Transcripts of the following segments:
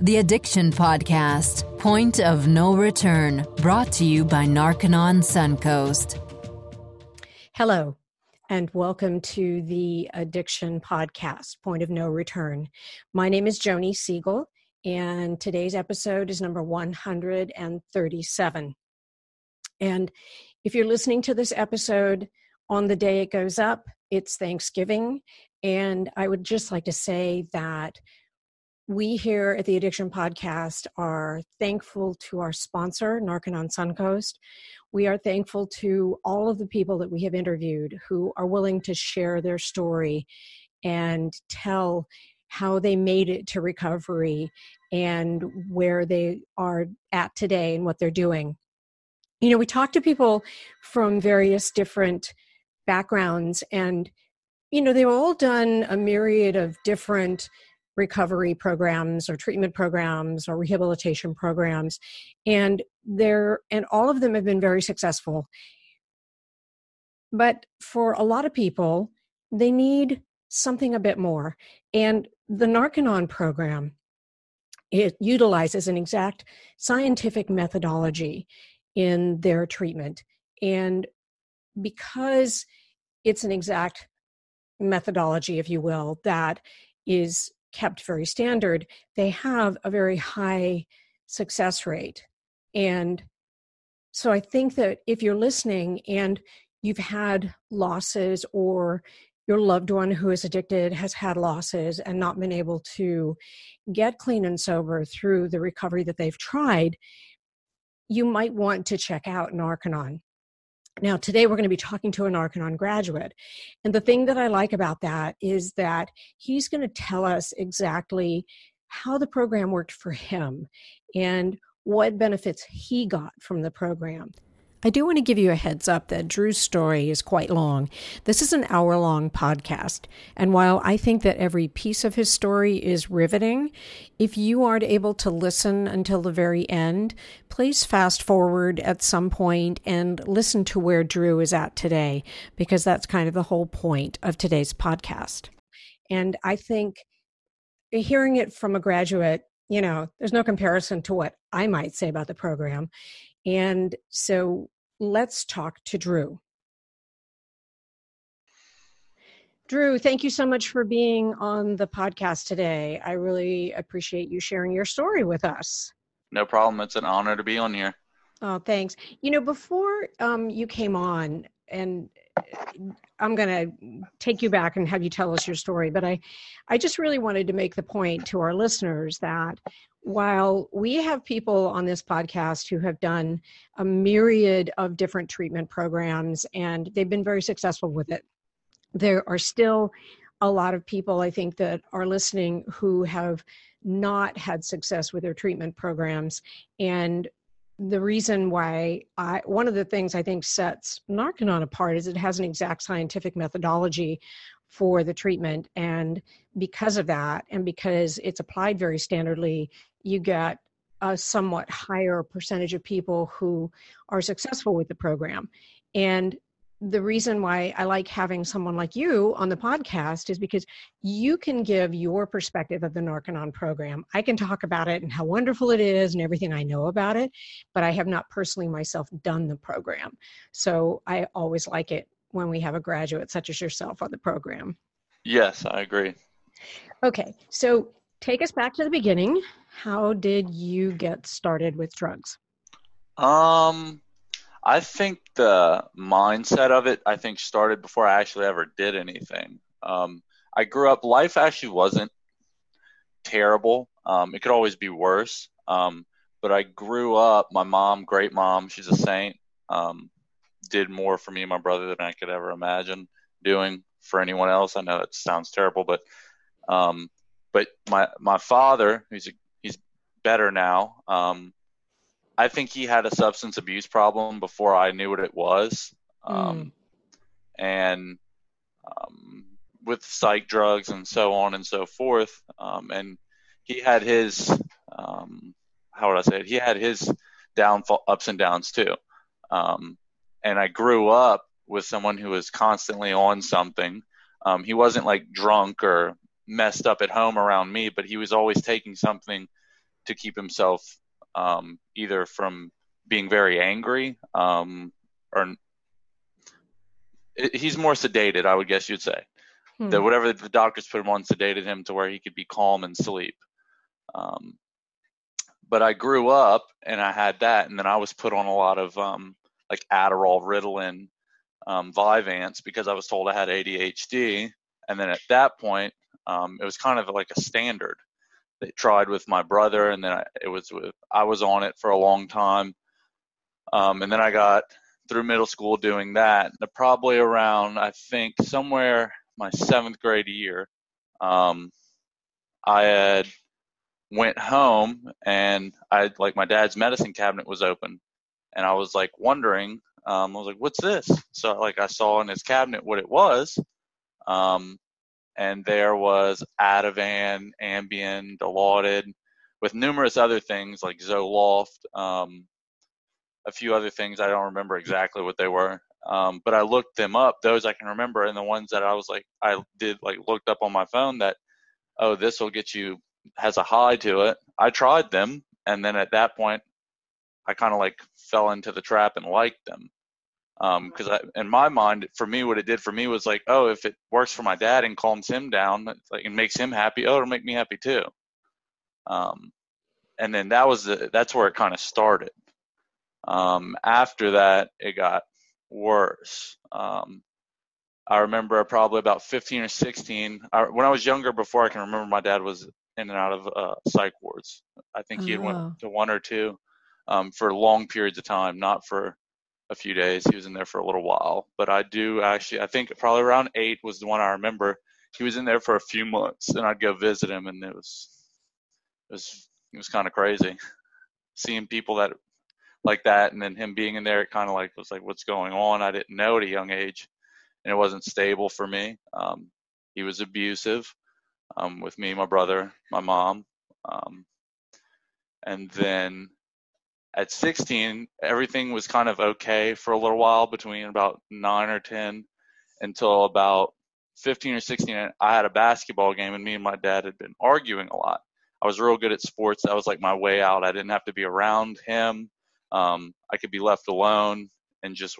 The Addiction Podcast, Point of No Return, brought to you by Narconon Suncoast. Hello, and welcome to the Addiction Podcast, Point of No Return. My name is Joni Siegel, and today's episode is number 137. And if you're listening to this episode on the day it goes up, it's Thanksgiving. And I would just like to say that we here at the Addiction Podcast are thankful to our sponsor, Narconon Suncoast. We are thankful to all of the people that we have interviewed who are willing to share their story and tell how they made it to recovery and where they are at today and what they're doing. You know, we talk to people from various different backgrounds and you know they've all done a myriad of different recovery programs or treatment programs or rehabilitation programs. And they're and all of them have been very successful. But for a lot of people they need something a bit more. And the Narconon program it utilizes an exact scientific methodology in their treatment. And because it's an exact methodology if you will that is kept very standard, they have a very high success rate. And so I think that if you're listening and you've had losses or your loved one who is addicted has had losses and not been able to get clean and sober through the recovery that they've tried, you might want to check out Narconon. Now, today we're going to be talking to a Narconon graduate. And the thing that I like about that is that he's going to tell us exactly how the program worked for him and what benefits he got from the program. I do want to give you a heads up that Drew's story is quite long. This is an hour long podcast. And while I think that every piece of his story is riveting, if you aren't able to listen until the very end, please fast forward at some point and listen to where Drew is at today, because that's kind of the whole point of today's podcast. And I think hearing it from a graduate, you know, there's no comparison to what I might say about the program. And so let's talk to Drew. Drew, thank you so much for being on the podcast today. I really appreciate you sharing your story with us. No problem. It's an honor to be on here. Oh, thanks. You know, before um, you came on, and I'm going to take you back and have you tell us your story, but I, I just really wanted to make the point to our listeners that while we have people on this podcast who have done a myriad of different treatment programs and they've been very successful with it, there are still a lot of people I think that are listening who have not had success with their treatment programs. And the reason why I, one of the things I think sets Narconon apart is it has an exact scientific methodology for the treatment. And because of that, and because it's applied very standardly, you get a somewhat higher percentage of people who are successful with the program. And the reason why I like having someone like you on the podcast is because you can give your perspective of the Narconon program. I can talk about it and how wonderful it is and everything I know about it, but I have not personally myself done the program. So I always like it when we have a graduate such as yourself on the program. Yes, I agree. Okay, so take us back to the beginning. How did you get started with drugs? Um, I think the mindset of it, I think, started before I actually ever did anything. Um, I grew up, life actually wasn't terrible. Um, it could always be worse. Um, but I grew up, my mom, great mom, she's a saint, um, did more for me and my brother than I could ever imagine doing for anyone else. I know it sounds terrible, but um, but my my father, he's a, he's better now. Um, I think he had a substance abuse problem before I knew what it was. Um, mm. And um, with psych drugs and so on and so forth. Um, and he had his, um, how would I say it? He had his downfall, ups and downs too. Um, and I grew up with someone who was constantly on something. Um, he wasn't like drunk or messed up at home around me, but he was always taking something to keep himself um, either from being very angry um, or he's more sedated, I would guess you'd say. Hmm. That whatever the doctors put him on sedated him to where he could be calm and sleep. Um, but I grew up and I had that, and then I was put on a lot of um, like Adderall, Ritalin, um, Vyvanse because I was told I had ADHD. And then at that point, um, it was kind of like a standard. They tried with my brother, and then I, it was with I was on it for a long time. Um, and then I got through middle school doing that. Probably around I think somewhere my seventh grade year, um, I had went home and I like my dad's medicine cabinet was open, and I was like wondering. Um, I was like, "What's this?" So like I saw in his cabinet what it was, um, and there was Ativan, Ambien, Dilaudid, with numerous other things like Zoloft, um, a few other things. I don't remember exactly what they were, um, but I looked them up. Those I can remember, and the ones that I was like, I did like looked up on my phone that, oh, this will get you has a high to it. I tried them, and then at that point, I kind of like fell into the trap and liked them. Because um, in my mind, for me, what it did for me was like, oh, if it works for my dad and calms him down, like and makes him happy, oh, it'll make me happy too. Um, and then that was the, that's where it kind of started. Um, after that, it got worse. Um, I remember probably about 15 or 16. I, when I was younger, before I can remember, my dad was in and out of uh, psych wards. I think he had went oh. to one or two um, for long periods of time, not for a few days. He was in there for a little while. But I do actually, I think probably around eight was the one I remember. He was in there for a few months, and I'd go visit him, and it was it was it was kind of crazy seeing people that like that, and then him being in there, it kind of like was like, what's going on? I didn't know at a young age, and it wasn't stable for me. Um, he was abusive um, with me, my brother, my mom, um, and then at 16, everything was kind of okay for a little while between about nine or 10 until about 15 or 16. I had a basketball game, and me and my dad had been arguing a lot. I was real good at sports. That was like my way out. I didn't have to be around him. Um, I could be left alone and just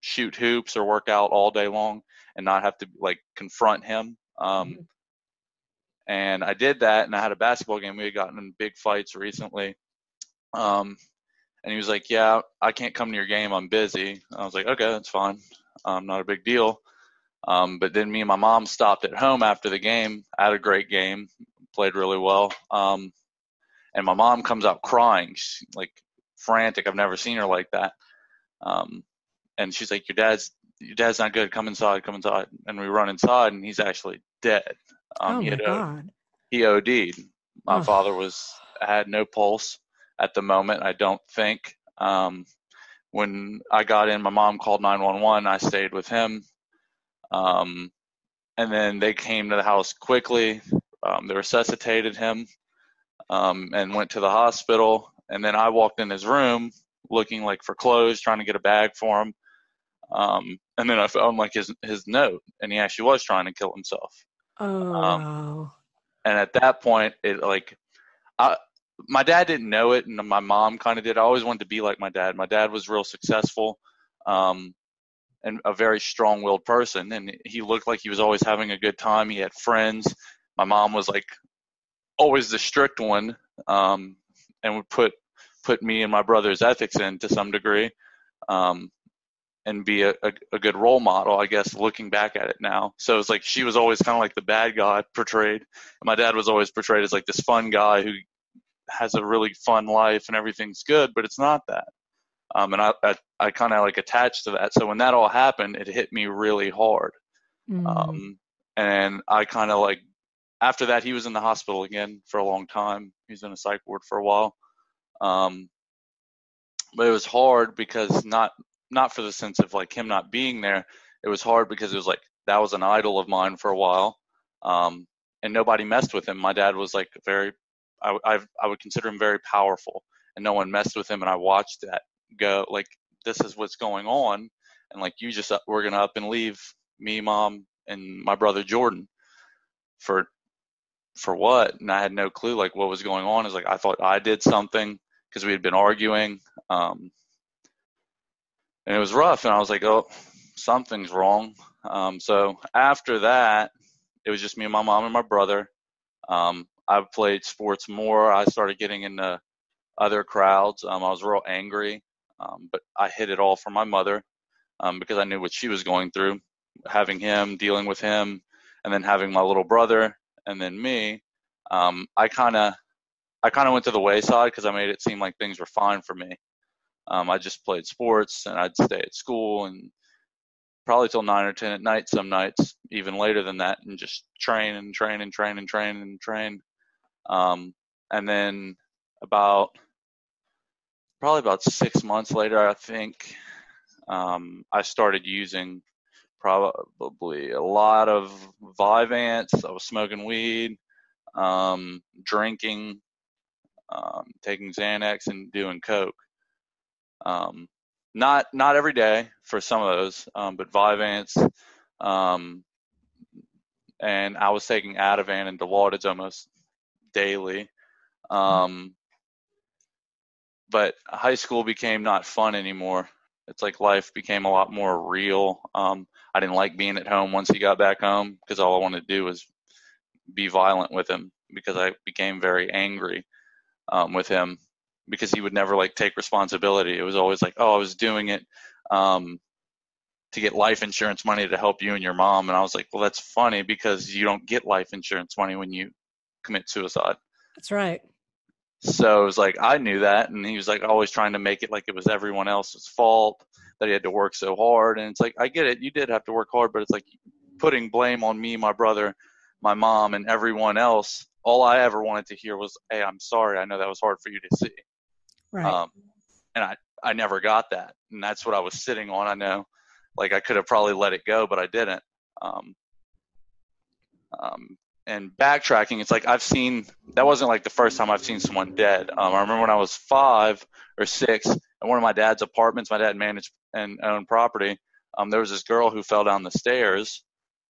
shoot hoops or work out all day long and not have to like confront him. Um, mm-hmm. And I did that, and I had a basketball game. We had gotten in big fights recently. Um, and he was like, "Yeah, I can't come to your game. I'm busy." I was like, "Okay, that's fine. Um, not a big deal." Um, but then me and my mom stopped at home after the game. I had a great game, played really well. Um, and my mom comes out crying, She's like frantic. I've never seen her like that. Um, and she's like, "Your dad's your dad's not good. Come inside. Come inside." And we run inside, and he's actually dead. Um, oh he my God! He OD'd. My oh. father was had no pulse at the moment. I don't think. Um, when I got in, my mom called 911. I stayed with him. Um, and then they came to the house quickly. Um, they resuscitated him um, and went to the hospital. And then I walked in his room looking like for clothes, trying to get a bag for him. Um, and then I found like his his note, and he actually was trying to kill himself. Oh. Um, and at that point, it like, I my dad didn't know it, and my mom kind of did. I always wanted to be like my dad. My dad was real successful, um, and a very strong-willed person, and he looked like he was always having a good time. He had friends. My mom was like always the strict one, um, and would put put me and my brother's ethics in to some degree. Um, and be a, a, a, good role model, I guess, looking back at it now. So it's like she was always kind of like the bad guy portrayed. And my dad was always portrayed as like this fun guy who has a really fun life and everything's good, but it's not that. Um, and I, I, I kind of like attached to that. So when that all happened, it hit me really hard. Mm. Um, and I kind of like, after that, he was in the hospital again for a long time. He was in a psych ward for a while. Um, but it was hard because not not for the sense of like him not being there. It was hard because it was like that was an idol of mine for a while, um, and nobody messed with him. My dad was like very, I, I I would consider him very powerful, and no one messed with him. And I watched that go like this is what's going on, and like you just we're gonna up and leave me, mom, and my brother Jordan for for what? And I had no clue like what was going on. Is like I thought I did something because we had been arguing, um, and it was rough. And I was like, oh, something's wrong. Um, so after that, it was just me and my mom and my brother. Um, I played sports more. I started getting into other crowds. Um, I was real angry, um, but I hid it all from my mother um, because I knew what she was going through, having him, dealing with him, and then having my little brother, and then me. Um, I kind of, I kind of went to the wayside because I made it seem like things were fine for me. Um, I just played sports and I'd stay at school and probably till nine or ten at night some nights, even later than that, and just train and train and train and train and train. Um, and then about probably about six months later, I think um, I started using probably a lot of Vyvanse. I was smoking weed, um, drinking, um, taking Xanax, and doing coke. Um, not not every day for some of those, um, but Vyvanse, um, and I was taking Ativan and Dilaudid almost daily. Um, but high school became not fun anymore. It's like life became a lot more real. Um, I didn't like being at home once he got back home because all I wanted to do was be violent with him because I became very angry um, with him because he would never like take responsibility. It was always like, oh, I was doing it um, to get life insurance money to help you and your mom. And I was like, well, that's funny because you don't get life insurance money when you commit suicide. That's right. So it was like I knew that, and he was like always trying to make it like it was everyone else's fault that he had to work so hard. And it's like I get it, you did have to work hard, but it's like putting blame on me, my brother, my mom, and everyone else. All I ever wanted to hear was, "Hey, I'm sorry. I know that was hard for you to see." Right. Um, and I I never got that, and that's what I was sitting on. I know, like I could have probably let it go, but I didn't. Um, um, and backtracking, it's like I've seen that wasn't like the first time I've seen someone dead. Um, I remember when I was five or six, in one of my dad's apartments, my dad managed and owned property. Um, there was this girl who fell down the stairs,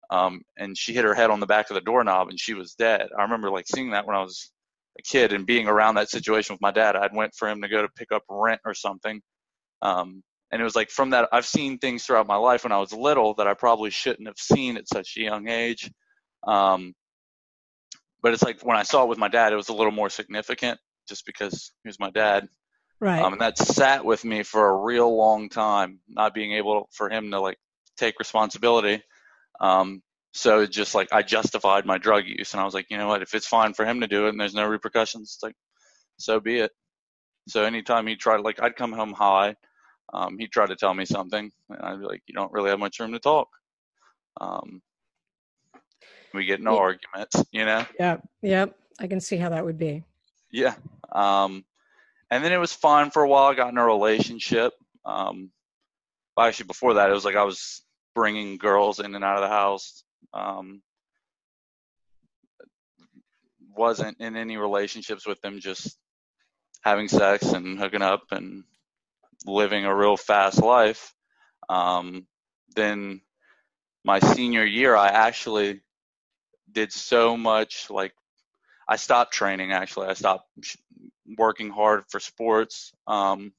um, and she hit her head on the back of the doorknob, and she was dead. I remember like seeing that when I was a kid and being around that situation with my dad. I'd went for him to go to pick up rent or something, um, and it was like from that I've seen things throughout my life when I was little that I probably shouldn't have seen at such a young age. Um, but it's like when I saw it with my dad, it was a little more significant just because he was my dad. Right. Um, and that sat with me for a real long time, not being able for him to like take responsibility. Um, so it just like I justified my drug use, and I was like, you know what? If it's fine for him to do it and there's no repercussions, it's like, so be it. So anytime he tried, like I'd come home high, um, he'd try to tell me something, and I'd be like, you don't really have much room to talk. Um, we get no yeah. arguments, you know? Yeah, yeah. I can see how that would be. Yeah. Um, and then it was fun for a while. I got in a relationship. Um, actually, before that, it was like I was bringing girls in and out of the house. Um, wasn't in any relationships with them, just having sex and hooking up and living a real fast life. Um, then my senior year, I actually did so much like I stopped training actually. I stopped working hard for sports. Um,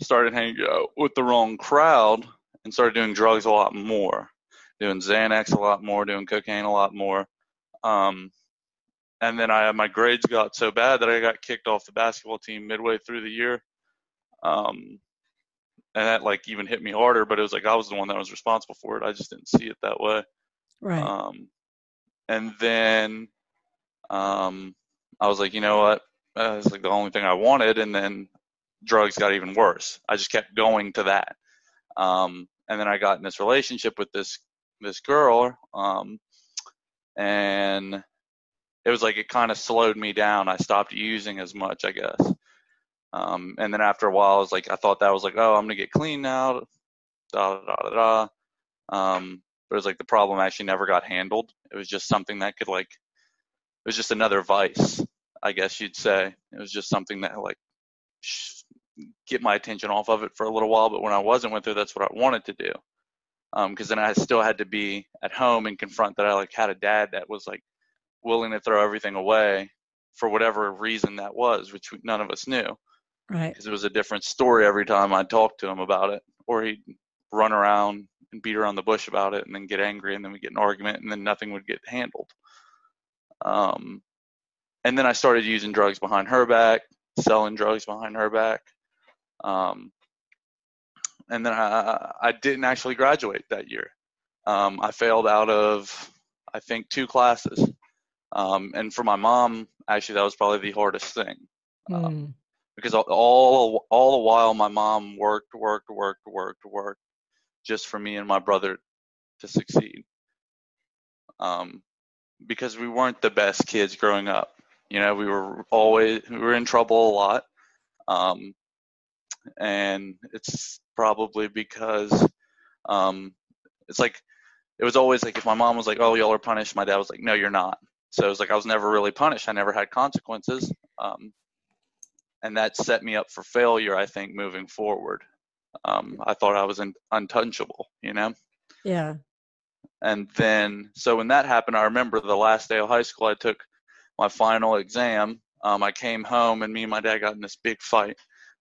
started hanging out with the wrong crowd and started doing drugs a lot more, doing Xanax a lot more, doing cocaine a lot more. Um, and then I my grades got so bad that I got kicked off the basketball team midway through the year. Um, and that like even hit me harder, but it was like I was the one that was responsible for it. I just didn't see it that way. Right. Um, and then um, I was like, you know what? That's like the only thing I wanted. And then drugs got even worse. I just kept going to that. Um, and then I got in this relationship with this this girl, um, and it was like it kind of slowed me down. I stopped using as much, I guess. Um, and then after a while, I was like, I thought that was like, oh, I'm gonna get clean now. Da da da da. Um, but it was like the problem actually never got handled. It was just something that could like, it was just another vice, I guess you'd say. It was just something that like get my attention off of it for a little while. But when I wasn't with her, that's what I wanted to do. Um, cause then I still had to be at home and confront that I like had a dad that was like willing to throw everything away for whatever reason that was, which none of us knew. Right. Because it was a different story every time I talked to him about it, or he'd run around and beat around the bush about it, and then get angry, and then we get an argument, and then nothing would get handled. Um, and then I started using drugs behind her back, selling drugs behind her back. Um, and then I, I didn't actually graduate that year. Um, I failed out of, I think, two classes. Um, and for my mom, actually, that was probably the hardest thing. Mm. Because all, all all the while, my mom worked, worked, worked, worked, worked, just for me and my brother to succeed. Um, because we weren't the best kids growing up. You know, we were always we were in trouble a lot. Um, and it's probably because um, it's like it was always like if my mom was like, "Oh, y'all are punished," my dad was like, "No, you're not." So it was like I was never really punished. I never had consequences, um, and that set me up for failure. I think moving forward, um, I thought I was in, untouchable. You know. Yeah. And then, so when that happened, I remember the last day of high school, I took my final exam. Um, I came home, and me and my dad got in this big fight.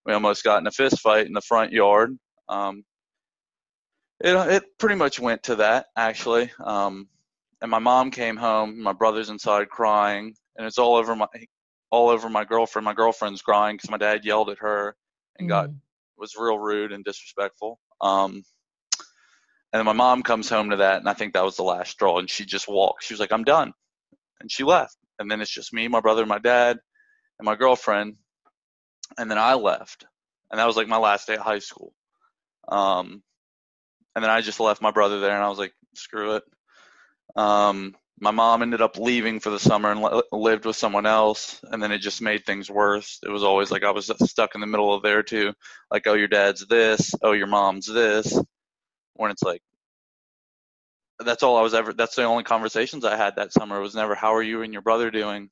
We almost got in a fist fight in the front yard. Um, it it pretty much went to that actually. Um, and my mom came home. My brother's inside crying, and it's all over my all over my girlfriend. My girlfriend's crying because my dad yelled at her and got Mm. Was real rude and disrespectful. Um, and my mom comes home to that, and I think that was the last straw. And she just walked. She was like, "I'm done," and she left. And then it's just me, my brother, my dad, and my girlfriend. And then I left, and that was like my last day at high school. Um, and then I just left my brother there, and I was like, "Screw it." Um, my mom ended up leaving for the summer and li- lived with someone else, and then it just made things worse. It was always like I was stuck in the middle of there too, like, "Oh, your dad's this," "Oh, your mom's this," when it's like that's all I was ever. That's the only conversations I had that summer. It was never how are you and your brother doing.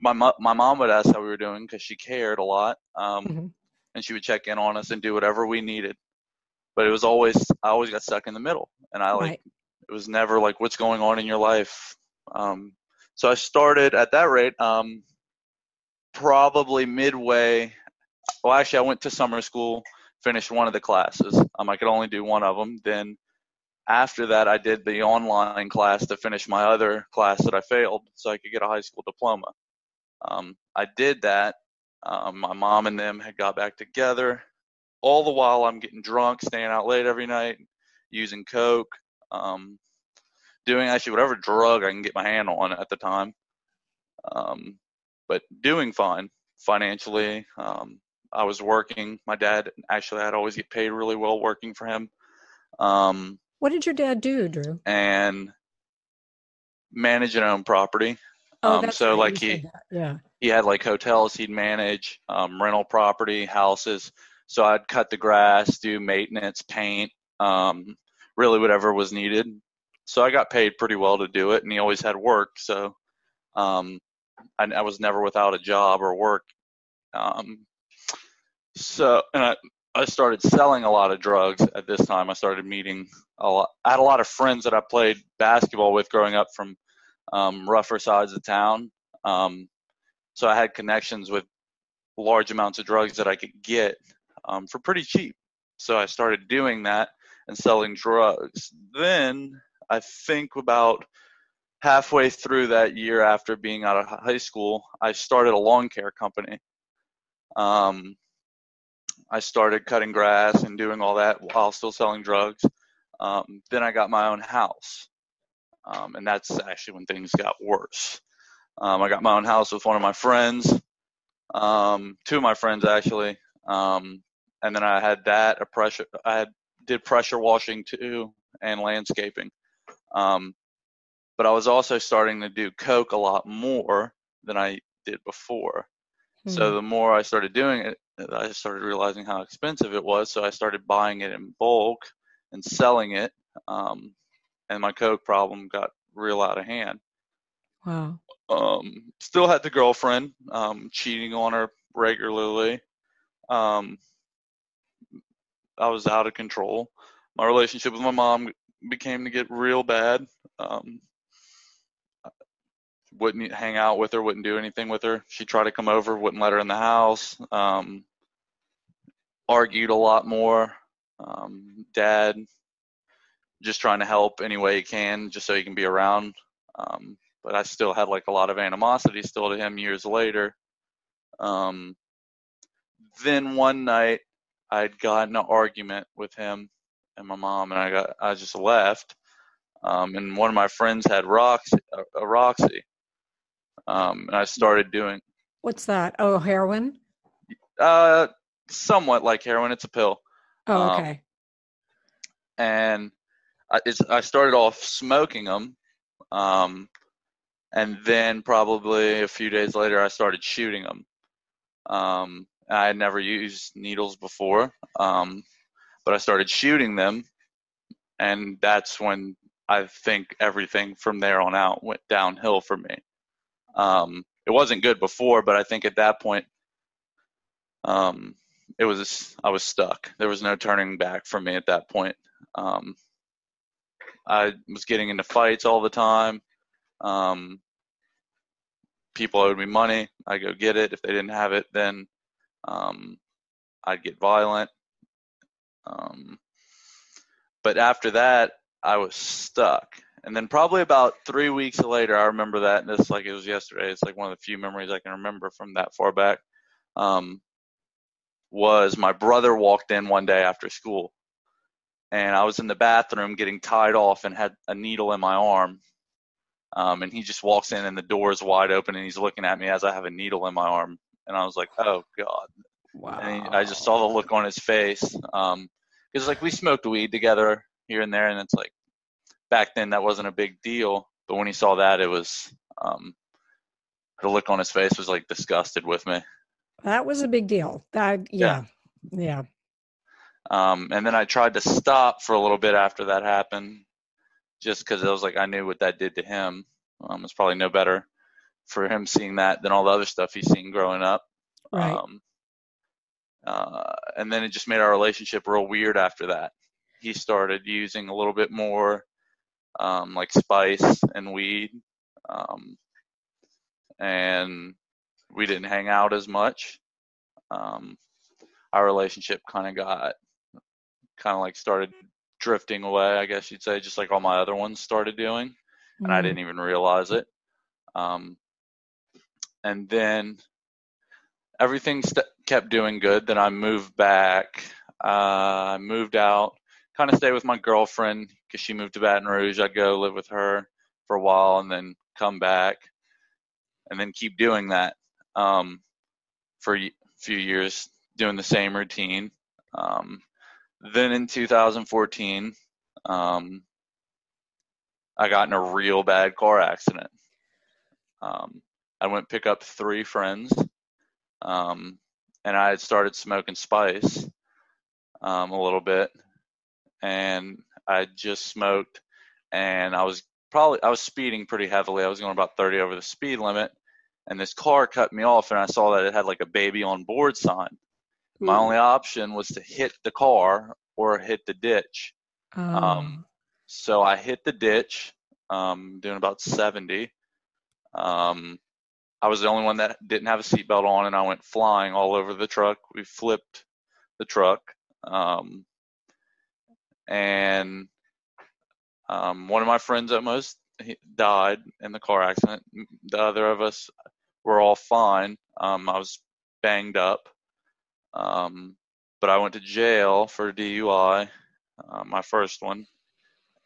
My mo- my mom would ask how we were doing because she cared a lot, um, Mhm. and she would check in on us and do whatever we needed. But it was always I always got stuck in the middle, and I like Right. it was never like what's going on in your life. Um, so I started at that rate, um, probably midway. Well, actually, I went to summer school, finished one of the classes. Um, I could only do one of them. Then after that, I did the online class to finish my other class that I failed, so I could get a high school diploma. Um, I did that. Um, my mom and them had got back together. All the while, I'm getting drunk, staying out late every night, using coke, um, doing actually whatever drug I can get my hand on at the time. Um, but doing fine financially. Um, I was working. My dad actually I'd always get paid really well working for him. Um, What did your dad do, Drew? and manage and own property. Oh, Um, that's so like he. Yeah. he had like hotels he'd manage, um, rental property, houses. So I'd cut the grass, do maintenance, paint, um, really whatever was needed. So I got paid pretty well to do it, and he always had work. So um, I, I was never without a job or work. Um, so and I, I started selling a lot of drugs at this time. I started meeting a lot. I had a lot of friends that I played basketball with growing up from um, rougher sides of town. Um, so I had connections with large amounts of drugs that I could get um, for pretty cheap. So I started doing that and selling drugs. Then I think about halfway through that year after being out of high school, I started a lawn care company. Um, I started cutting grass and doing all that while still selling drugs. Um, then I got my own house. Um, and that's actually when things got worse. Um, I got my own house with one of my friends, um, two of my friends actually, um, and then I had that a pressure. I had did pressure washing too and landscaping, um, but I was also starting to do coke a lot more than I did before. So Hmm. the more I started doing it, I started realizing how expensive it was. So I started buying it in bulk and selling it, um, and my coke problem got real out of hand Wow. um, still had the girlfriend, um, cheating on her regularly. Um, I was out of control. My relationship with my mom became to get real bad. Um, wouldn't hang out with her, wouldn't do anything with her. She tried to come over, wouldn't let her in the house. Um, argued a lot more. Um, dad just trying to help any way he can, just so he can be around. Um, but I still had like a lot of animosity still to him years later. Um, then one night I'd gotten an argument with him and my mom, and I got I just left. Um, and one of my friends had Roxy, a, a Roxy, um, and I started doing. What's that? Oh, heroin. Uh, somewhat like heroin. It's a pill. Oh, Um, okay. and I, it's, I started off smoking them, um, and then probably a few days later I started shooting them. Um, I had never used needles before, um, but I started shooting them, and that's when I think everything from there on out went downhill for me. Um, it wasn't good before, but I think at that point, um, it was I was stuck. There was no turning back for me at that point. Um, I was getting into fights all the time. Um, people owed me money. I go get it. If they didn't have it, then um, I'd get violent. Um, but after that, I was stuck. And then probably about three weeks later, I remember that, and it's like it was yesterday. It's like one of the few memories I can remember from that far back. Um, was my brother walked in one day after school, and I was in the bathroom getting tied off and had a needle in my arm. Um, and he just walks in, and the door is wide open, and he's looking at me as I have a needle in my arm. And I was like, "Oh God!" Wow. And I just saw the look on his face. Um, because like we smoked weed together here and there, and it's like back then that wasn't a big deal. But when he saw that, it was um, the look on his face was like disgusted with me. That was a big deal. That yeah. Yeah. Um, and then I tried to stop for a little bit after that happened, just because it was like I knew what that did to him. Um, it's probably no better for him seeing that than all the other stuff he's seen growing up. Right. Um, uh, and then it just made our relationship real weird after that. He started using a little bit more um, like spice and weed, um, and we didn't hang out as much. Um, our relationship kind of got kind of like started drifting away, I guess you'd say, just like all my other ones started doing, and I Mhm. didn't even realize it. Um, and then everything st- kept doing good. Then I moved back. Uh, I moved out, kind of stay with my girlfriend because she moved to Baton Rouge. I'd go live with her for a while and then come back, and then keep doing that um, for a few years, doing the same routine. Um, then in 2014, um, I got in a real bad car accident. Um, I went pick up three friends, um, and I had started smoking spice um, a little bit, and I just smoked, and I was probably I was speeding pretty heavily. I was going about 30 over the speed limit, and this car cut me off, and I saw that it had like a baby on board sign. My Mm. only option was to hit the car or hit the ditch. Oh. Um, so I hit the ditch, um, doing about 70. Um, I was the only one that didn't have a seatbelt on, and I went flying all over the truck. We flipped the truck, um, and um, one of my friends almost died in the car accident. The other of us were all fine. Um, I was banged up, um, but I went to jail for DUI, uh, my first one.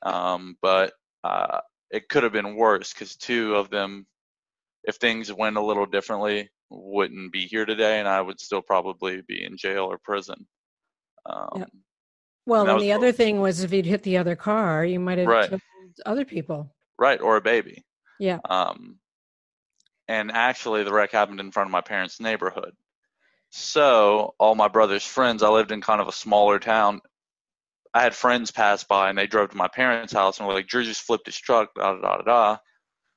Um, but uh, it could have been worse because two of them, if things went a little differently, wouldn't be here today, and I would still probably be in jail or prison. Um, well, and the other thing was if you'd hit the other car, you might have Right. killed other people. Right, or a baby. Yeah. Um, and actually, the wreck happened in front of my parents' neighborhood. So, all my brother's friends, I lived in kind of a smaller town. I had friends pass by and they drove to my parents' house and were like, Drew just flipped his truck, da da da da.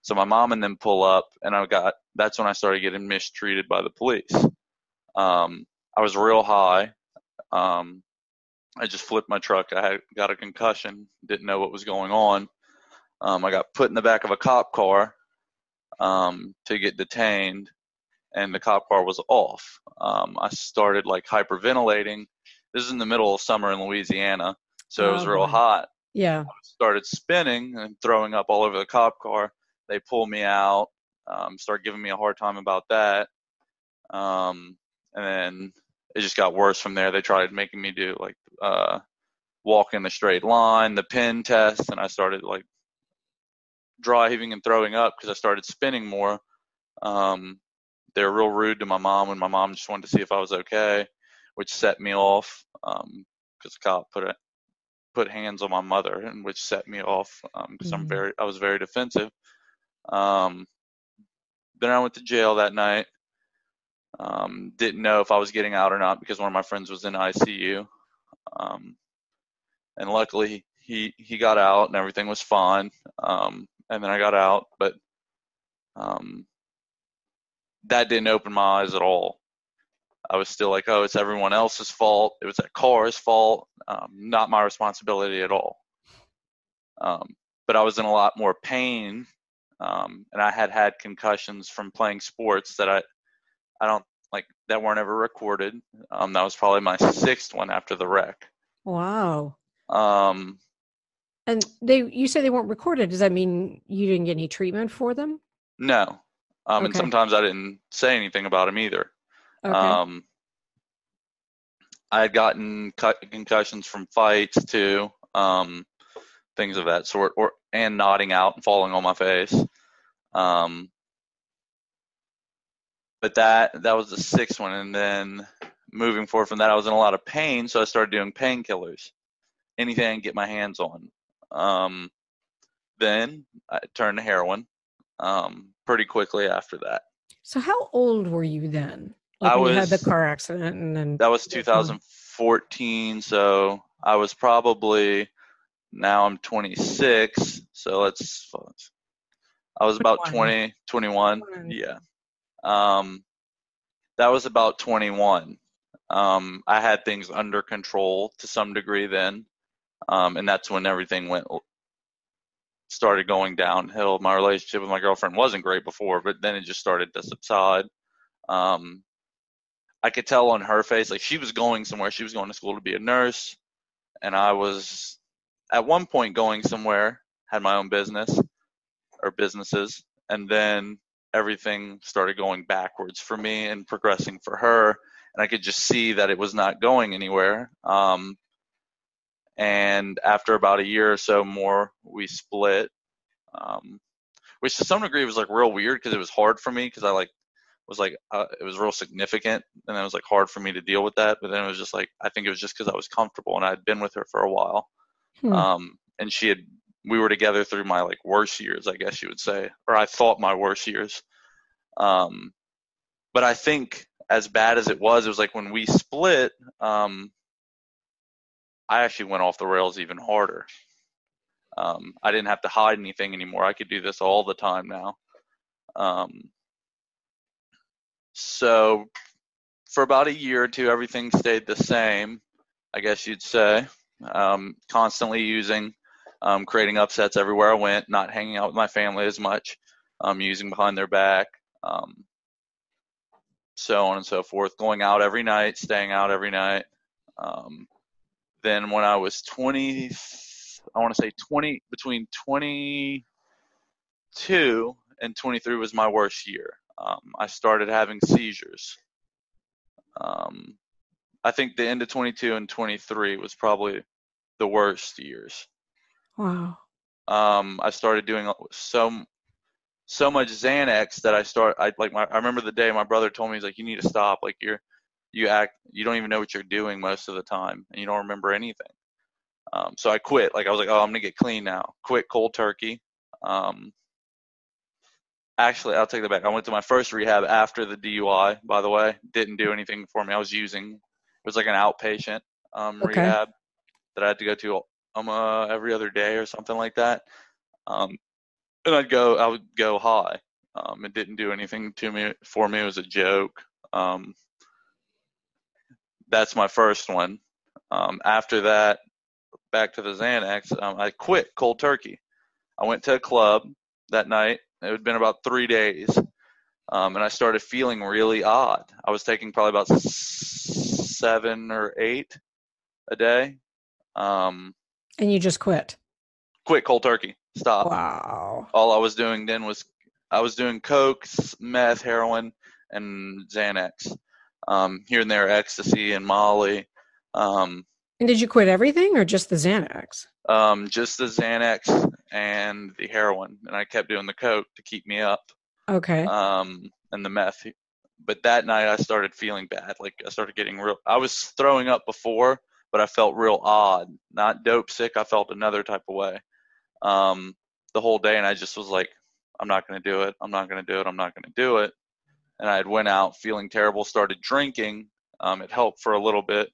So, my mom and them pull up, and I got that's when I started getting mistreated by the police. Um, I was real high. Um, I just flipped my truck. I had got a concussion, didn't know what was going on. Um, I got put in the back of a cop car, um, to get detained, and the cop car was off. Um, I started like hyperventilating. This is in the middle of summer in Louisiana, so it was Oh, real hot. Yeah. Started spinning and throwing up all over the cop car. They pulled me out, um, started giving me a hard time about that. Um, and then it just got worse from there. They tried making me do like uh, walk in a straight line, the pin test, and I started like dry heaving and throwing up because I started spinning more. Um, they were real rude to my mom when my mom just wanted to see if I was okay, which set me off because the cop put put hands on my mother, and which set me off because I'm Mhm. very I was very defensive. Um, then I went to jail that night. Um, didn't know if I was getting out or not because one of my friends was in ICU. Um, and luckily he he got out and everything was fine. Um, and then I got out, but um, that didn't open my eyes at all. I was still like, oh, it's everyone else's fault. It was that car's fault, um, not my responsibility at all. Um, but I was in a lot more pain, um, and I had had concussions from playing sports that I, I don't like that weren't ever recorded. Um, that was probably my sixth one after the wreck. Wow. Um, And they, you say they weren't recorded. Does that mean you didn't get any treatment for them? no, um, and sometimes I didn't say anything about them either. Okay. Um, I had gotten cut concussions from fights too, um, things of that sort, or and nodding out and falling on my face. Um, but that that was the sixth one, and then moving forward from that, I was in a lot of pain, so I started doing painkillers, anything I can get my hands on. Um, then I turned to heroin um, pretty quickly after that. so how old were you then? Like I when you had the car accident and then That was Yeah, go on. 2014, so I was probably now I'm 26, so let's I was about 20, 21, 21. yeah. Um, that was about 21. Um, I had things under control to some degree then, um, and that's when everything went started going downhill. My relationship with my girlfriend wasn't great before, but then it just started to subside. Um, I could tell on her face, like she was going somewhere. She was going to school to be a nurse, and I was at one point going somewhere, had my own business or businesses, and then everything started going backwards for me and progressing for her, and I could just see that it was not going anywhere. Um, and after about a year or so more, we split, um, which to some degree was like real weird because it was hard for me because I like was like uh, it was real significant and it was like hard for me to deal with that but then it was just like i think it was just because i was comfortable and i had been with her for a while Hmm. um and she had we were together through my like worst years i guess you would say or i thought my worst years um but i think as bad as it was it was like when we split um i actually went off the rails even harder um i didn't have to hide anything anymore i could do this all the time now um so for about a year or two, everything stayed the same, I guess you'd say. Um, constantly using, um, creating upsets everywhere I went, not hanging out with my family as much, um, using behind their back, um, so on and so forth. Going out every night, staying out every night. Um, then when I was 20, I want to say 20, between 22 and 23 was my worst year. Um, I started having seizures. Um, I think the end of 22 and 23 was probably the worst years. wow. Um, I started doing so so much Xanax that I start. I like my. I remember the day my brother told me he's like, "You need to stop. Like you're, you act. You don't even know what you're doing most of the time, and you don't remember anything." Um, so I quit. Like I was like, "Oh, I'm gonna get clean now." Quit cold turkey. Um, actually, I'll take that back. I went to my first rehab after the DUI. By the way, didn't do anything for me. I was using. It was like an outpatient um, Okay. rehab that I had to go to um, uh, every other day or something like that. Um, and I'd go, I would go high. Um, it didn't do anything to me for me. It was a joke. Um, that's my first one. Um, after that, back to the Xanax, um, I quit cold turkey. I went to a club that night. It had been about three days, um, and I started feeling really odd. I was taking probably about seven or eight a day. Um, and you just quit? Quit cold turkey. Stop. Wow. All I was doing then was I was doing coke, meth, heroin, and Xanax. Um, here and there, ecstasy and Molly. Um, and did you quit everything or just the Xanax? Um, just the Xanax and the heroin, and I kept doing the coke to keep me up. Okay. Um, and the meth. But that night I started feeling bad. Like I started getting real. I was throwing up before, but I felt real odd. Not dope sick. I felt another type of way. Um, the whole day, and I just was like, I'm not going to do it. I'm not going to do it. I'm not going to do it. And I had went out feeling terrible. Started drinking. Um, it helped for a little bit.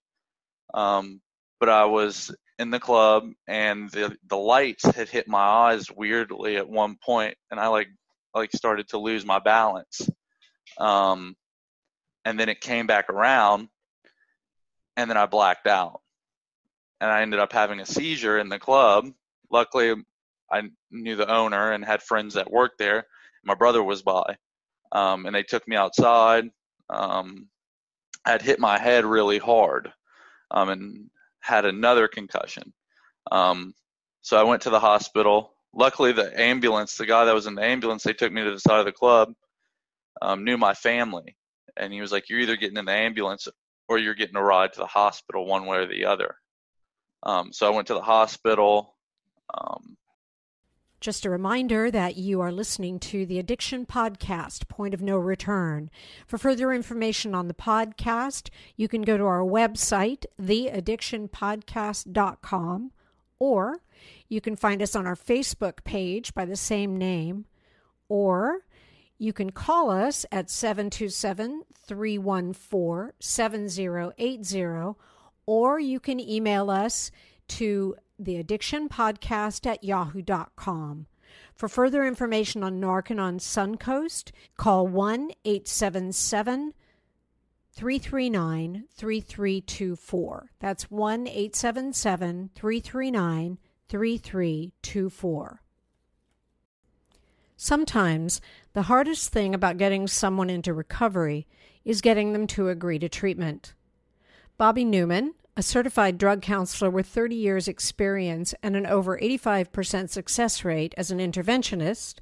Um, but I was in the club and the the lights had hit my eyes weirdly at one point and I like like started to lose my balance. Um and then it came back around and then I blacked out. And I ended up having a seizure in the club. Luckily I knew the owner and had friends that worked there. My brother was by. Um, and they took me outside. Um, I had hit my head really hard um, and had another concussion. Um, so I went to the hospital. Luckily, the ambulance, the guy that was in the ambulance, they took me to the side of the club, um, knew my family. And he was like, You're either getting in the ambulance or you're getting a ride to the hospital, one way or the other. Um, so I went to the hospital. Um, just a reminder that you are listening to the Addiction Podcast, Point of No Return. For further information on the podcast, you can go to our website, theaddictionpodcast.com, or you can find us on our Facebook page by the same name, or you can call us at 727 314 7080, or you can email us to theaddictionpodcast Addiction Podcast at yahoo.com. For further information on Narconon Suncoast, call 1 877 339 3324. That's 1 877 339 3324. Sometimes the hardest thing about getting someone into recovery is getting them to agree to treatment. Bobby Newman, a certified drug counselor with 30 years' experience and an over 85% success rate as an interventionist,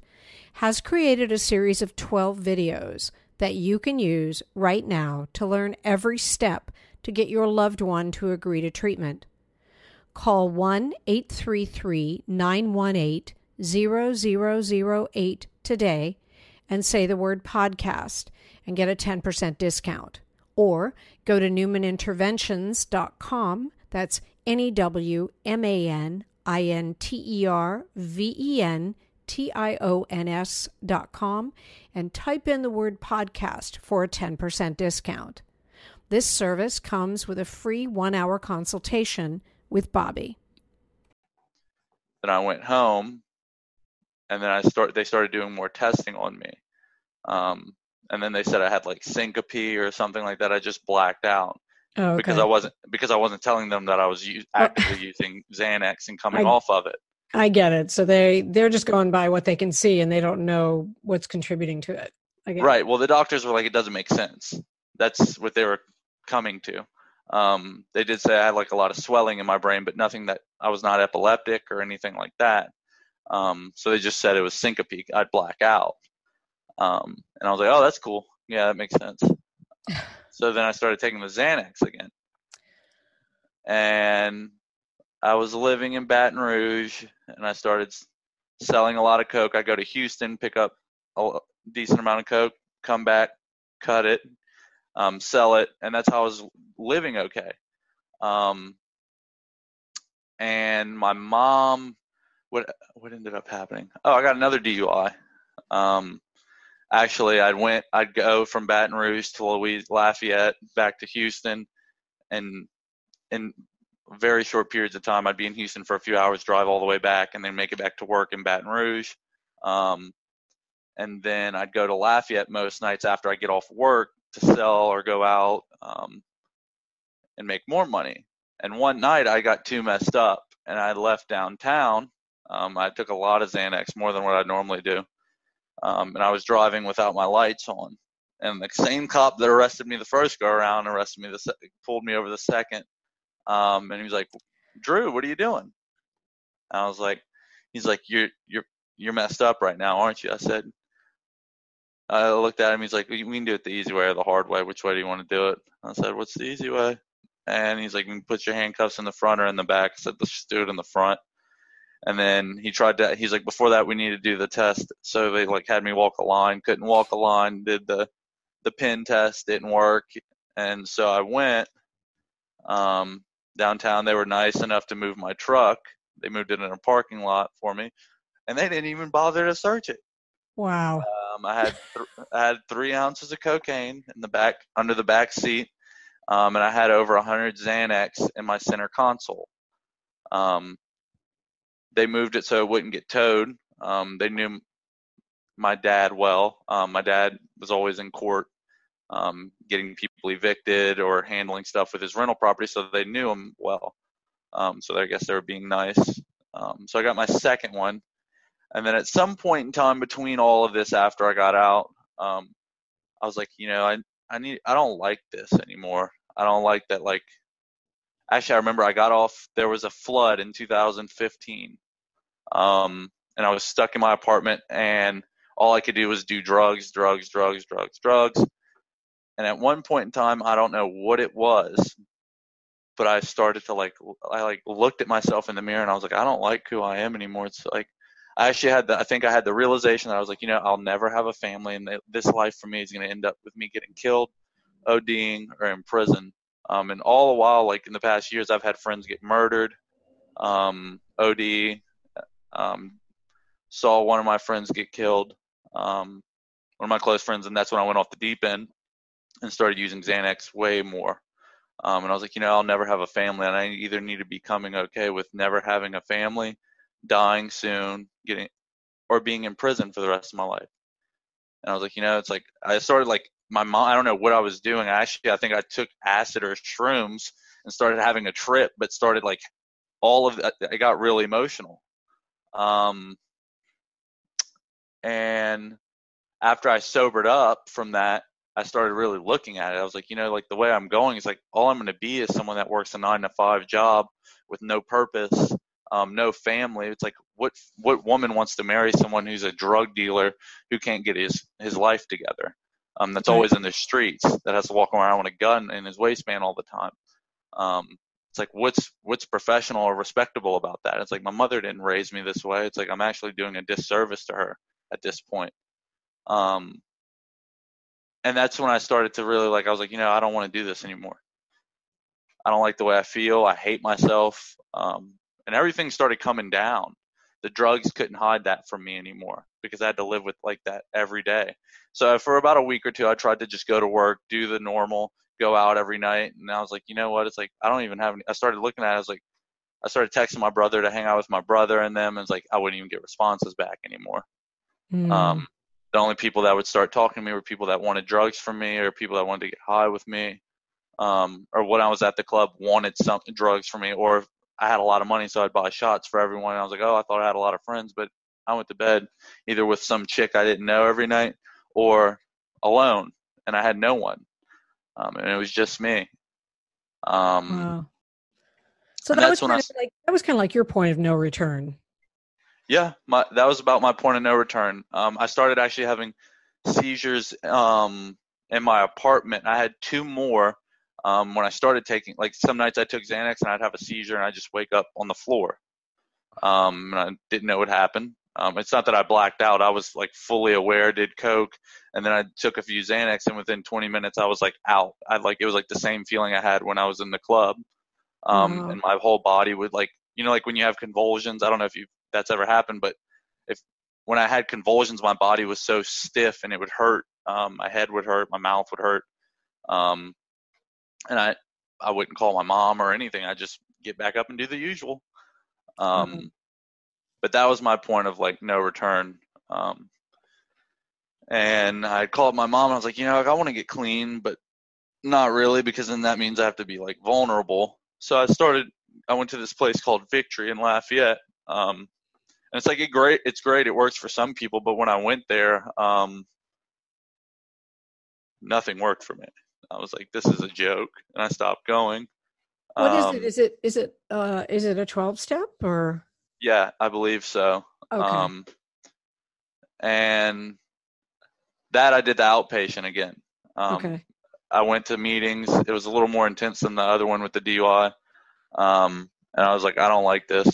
has created a series of 12 videos that you can use right now to learn every step to get your loved one to agree to treatment. Call 1 833 918 0008 today and say the word podcast and get a 10% discount or go to newmaninterventions.com. That's N E W M A N I N T E R V E N T I O N S.com and type in the word podcast for a 10% discount. This service comes with a free one hour consultation with Bobby. Then I went home and then I start they started doing more testing on me. Um, and then they said I had like syncope or something like that. I just blacked out oh, okay. because I wasn't because I wasn't telling them that I was u- actively using Xanax and coming I, off of it. I get it. So they they're just going by what they can see and they don't know what's contributing to it. Right. Well, the doctors were like, it doesn't make sense. That's what they were coming to. Um, they did say I had like a lot of swelling in my brain, but nothing that I was not epileptic or anything like that. Um, so they just said it was syncope. I'd black out. Um, and I was like, oh, that's cool. Yeah, that makes sense. so then I started taking the Xanax again. And I was living in Baton Rouge and I started selling a lot of Coke. I go to Houston, pick up a decent amount of Coke, come back, cut it, um, sell it. And that's how I was living okay. Um, and my mom, what what ended up happening? Oh, I got another DUI. Um, actually I'd went I'd go from Baton Rouge to Louis Lafayette back to Houston and in very short periods of time I'd be in Houston for a few hours drive all the way back and then make it back to work in Baton Rouge um, and then I'd go to Lafayette most nights after I get off work to sell or go out um, and make more money and one night I got too messed up and I left downtown um, I took a lot of Xanax more than what I normally do um, and I was driving without my lights on. And the same cop that arrested me the first go around arrested me the se- pulled me over the second. Um, and he was like, "Drew, what are you doing?" And I was like, "He's like, you're you're you're messed up right now, aren't you?" I said. I looked at him. He's like, "We can do it the easy way or the hard way. Which way do you want to do it?" I said, "What's the easy way?" And he's like, "You can put your handcuffs in the front or in the back." I said, "Let's just do it in the front." And then he tried to. He's like, "Before that, we need to do the test." So they like had me walk a line. Couldn't walk a line. Did the the pin test. Didn't work. And so I went um, downtown. They were nice enough to move my truck. They moved it in a parking lot for me, and they didn't even bother to search it. Wow. Um, I had th- I had three ounces of cocaine in the back under the back seat, um, and I had over a 100 Xanax in my center console. Um, they moved it so it wouldn't get towed. Um, they knew my dad well. Um, my dad was always in court, um, getting people evicted or handling stuff with his rental property, so they knew him well. Um, so I guess they were being nice. Um, so I got my second one, and then at some point in time between all of this, after I got out, um, I was like, you know, I I need I don't like this anymore. I don't like that. Like, actually, I remember I got off. There was a flood in 2015, um, and I was stuck in my apartment, and all I could do was do drugs, drugs, drugs, drugs, drugs. And at one point in time, I don't know what it was, but I started to like I like looked at myself in the mirror and I was like, I don't like who I am anymore. It's like I actually had the I think I had the realization that I was like, you know, I'll never have a family, and this life for me is going to end up with me getting killed, ODing, or in prison. Um, and all the while, like in the past years, I've had friends get murdered, um, OD, um, saw one of my friends get killed, um, one of my close friends, and that's when I went off the deep end and started using Xanax way more. Um, and I was like, you know, I'll never have a family, and I either need to be coming okay with never having a family, dying soon, getting, or being in prison for the rest of my life. And I was like, you know, it's like I started like my mom. I don't know what I was doing. I actually, I think I took acid or shrooms and started having a trip, but started like all of. I got really emotional. Um, and after I sobered up from that, I started really looking at it. I was like, you know, like the way I'm going is like all I'm going to be is someone that works a nine to five job with no purpose, um, no family. It's like what what woman wants to marry someone who's a drug dealer who can't get his his life together? Um, that's always in the streets that has to walk around with a gun in his waistband all the time. Um, it's like what's what's professional or respectable about that? It's like my mother didn't raise me this way. It's like I'm actually doing a disservice to her at this point. Um, and that's when I started to really like. I was like, you know, I don't want to do this anymore. I don't like the way I feel. I hate myself. Um, and everything started coming down. The drugs couldn't hide that from me anymore because I had to live with like that every day. So for about a week or two, I tried to just go to work, do the normal, go out every night. And I was like, you know what? It's like I don't even have any. I started looking at. it. I was like, I started texting my brother to hang out with my brother and them. And it's like I wouldn't even get responses back anymore. Mm. Um, the only people that would start talking to me were people that wanted drugs from me or people that wanted to get high with me. Um, or when I was at the club, wanted some drugs from me, or I had a lot of money, so I'd buy shots for everyone. And I was like, oh, I thought I had a lot of friends, but I went to bed either with some chick I didn't know every night or alone, and I had no one, um, and it was just me. Um, wow. So that was when I kind of like that was kind of like your point of no return. Yeah, my that was about my point of no return. Um, I started actually having seizures um, in my apartment. I had two more um, when I started taking. Like some nights I took Xanax and I'd have a seizure and I just wake up on the floor. Um, and I didn't know what happened. Um, it's not that I blacked out. I was like fully aware, did coke, and then I took a few Xanax, and within 20 minutes I was like out. I like it was like the same feeling I had when I was in the club, um, and my whole body would like you know like when you have convulsions. I don't know if you that's ever happened, but if when I had convulsions, my body was so stiff and it would hurt. Um, my head would hurt, my mouth would hurt, um, and I I wouldn't call my mom or anything. I just get back up and do the usual. Um, Mhm. But that was my point of like no return. Um, and I called my mom and I was like, you know, like, I want to get clean, but not really because then that means I have to be like vulnerable. So I started. I went to this place called Victory in Lafayette. Um, And it's like a great, it's great. It works for some people, but when I went there, um, nothing worked for me. I was like, this is a joke, and I stopped going. What is um, it? Is it is it uh, is it a twelve step or? Yeah, I believe so. Okay. Um, and that I did the outpatient again. Um, okay. I went to meetings. It was a little more intense than the other one with the DUI. Um, and I was like, I don't like this.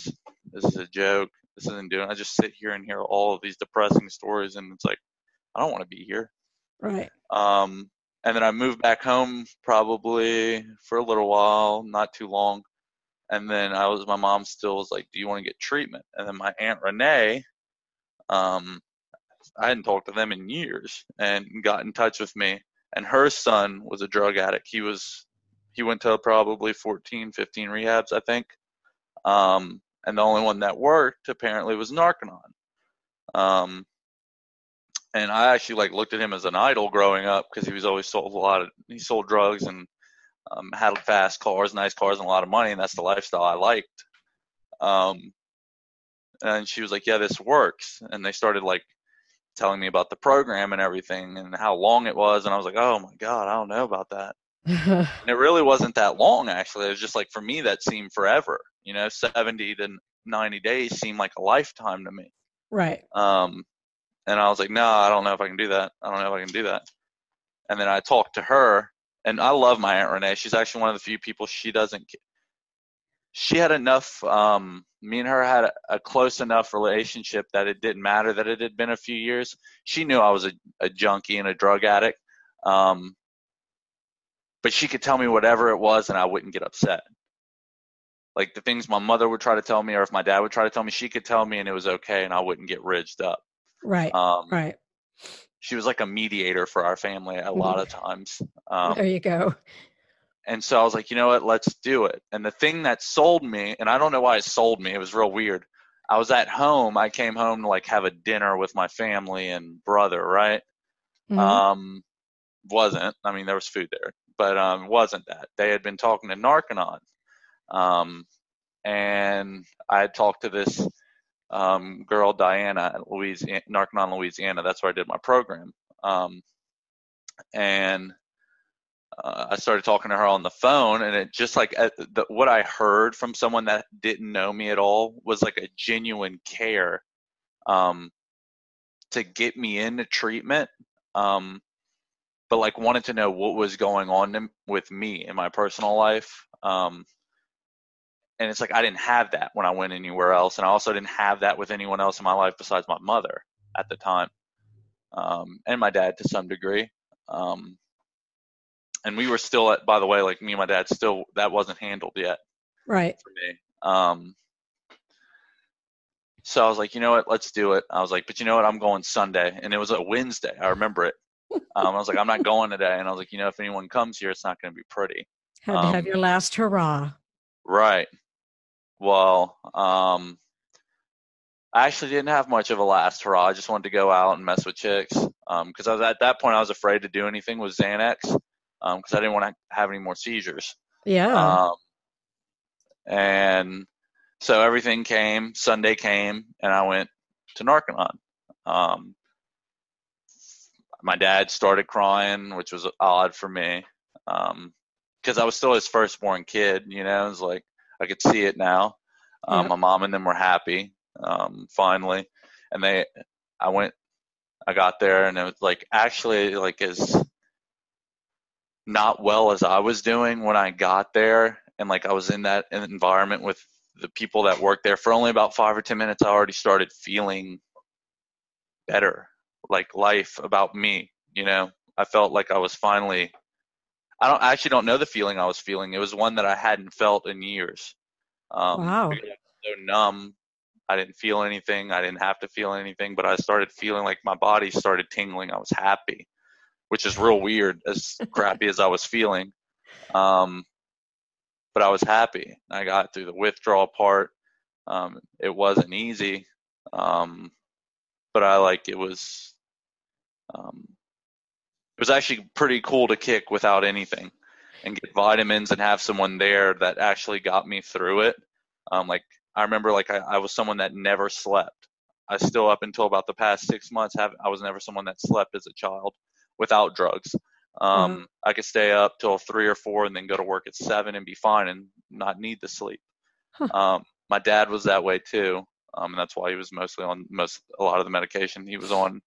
This is a joke. This isn't doing. I just sit here and hear all of these depressing stories, and it's like, I don't want to be here. Right. Um, and then I moved back home probably for a little while, not too long. And then I was, my mom still was like, "Do you want to get treatment?" And then my aunt Renee, um, I hadn't talked to them in years, and got in touch with me. And her son was a drug addict. He was, he went to probably 14, 15 rehabs, I think. Um, and the only one that worked apparently was Narconon. Um, and I actually like looked at him as an idol growing up because he was always sold a lot of he sold drugs and um, had fast cars, nice cars, and a lot of money, and that's the lifestyle I liked. Um, and she was like, "Yeah, this works," and they started like telling me about the program and everything and how long it was, and I was like, "Oh my god, I don't know about that." and it really wasn't that long actually. It was just like for me that seemed forever. You know, seventy to ninety days seemed like a lifetime to me. Right. Um, and I was like, no, I don't know if I can do that. I don't know if I can do that. And then I talked to her, and I love my Aunt Renee. She's actually one of the few people she doesn't. She had enough. Um, me and her had a, a close enough relationship that it didn't matter that it had been a few years. She knew I was a, a junkie and a drug addict. Um, but she could tell me whatever it was, and I wouldn't get upset. Like the things my mother would try to tell me, or if my dad would try to tell me, she could tell me, and it was okay, and I wouldn't get ridged up. Right. Um, right. She was like a mediator for our family a lot mm-hmm. of times. Um, there you go. And so I was like, you know what? Let's do it. And the thing that sold me, and I don't know why it sold me, it was real weird. I was at home. I came home to like have a dinner with my family and brother, right? Mm-hmm. Um, wasn't. I mean, there was food there, but um, wasn't that. They had been talking to Narconon. Um, and I had talked to this um, girl Diana at Louisiana, Louisiana. That's where I did my program. Um, and uh, I started talking to her on the phone, and it just like uh, the, what I heard from someone that didn't know me at all was like a genuine care um, to get me into treatment, um, but like wanted to know what was going on with me in my personal life. Um, and it's like I didn't have that when I went anywhere else, and I also didn't have that with anyone else in my life besides my mother at the time, um, and my dad to some degree. Um, and we were still at, by the way, like me and my dad still that wasn't handled yet, right? For me. Um, so I was like, you know what, let's do it. I was like, but you know what, I'm going Sunday, and it was a Wednesday. I remember it. Um, I was like, I'm not going today, and I was like, you know, if anyone comes here, it's not going to be pretty. Had to have um, your last hurrah. Right. Well, um, I actually didn't have much of a last hurrah. I just wanted to go out and mess with chicks because um, I was at that point I was afraid to do anything with Xanax because um, I didn't want to have any more seizures. Yeah. Um, and so everything came. Sunday came, and I went to Narconon. Um, my dad started crying, which was odd for me because um, I was still his firstborn kid. You know, it was like I could see it now. Um, My mom and them were happy um, finally, and they. I went. I got there, and it was like actually like as not well as I was doing when I got there, and like I was in that environment with the people that worked there for only about five or ten minutes. I already started feeling better, like life about me. You know, I felt like I was finally I don't I actually don't know the feeling I was feeling. It was one that I hadn't felt in years. Um, wow. So numb. I didn't feel anything. I didn't have to feel anything, but I started feeling like my body started tingling. I was happy, which is real weird, as crappy as I was feeling. Um, but I was happy. I got through the withdrawal part. Um, it wasn't easy, um, but I like it was. Um, it was actually pretty cool to kick without anything and get vitamins and have someone there that actually got me through it. Um, like I remember, like I, I was someone that never slept. I still up until about the past six months have I was never someone that slept as a child without drugs. Um, mm-hmm. I could stay up till three or four and then go to work at seven and be fine and not need the sleep. Huh. Um, my dad was that way too, um, and that's why he was mostly on most a lot of the medication he was on.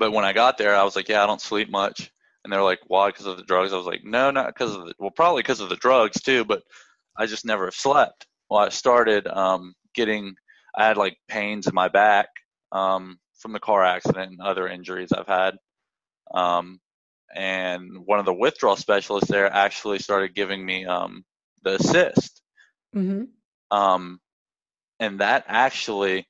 But when I got there, I was like, yeah, I don't sleep much, and they're like, why? Because of the drugs. I was like, no, not because of the well, probably because of the drugs too, but I just never slept. Well, I started um, getting, I had like pains in my back um, from the car accident and other injuries I've had. Um, and one of the withdrawal specialists there actually started giving me um, the assist. Mm-hmm. Um, and that actually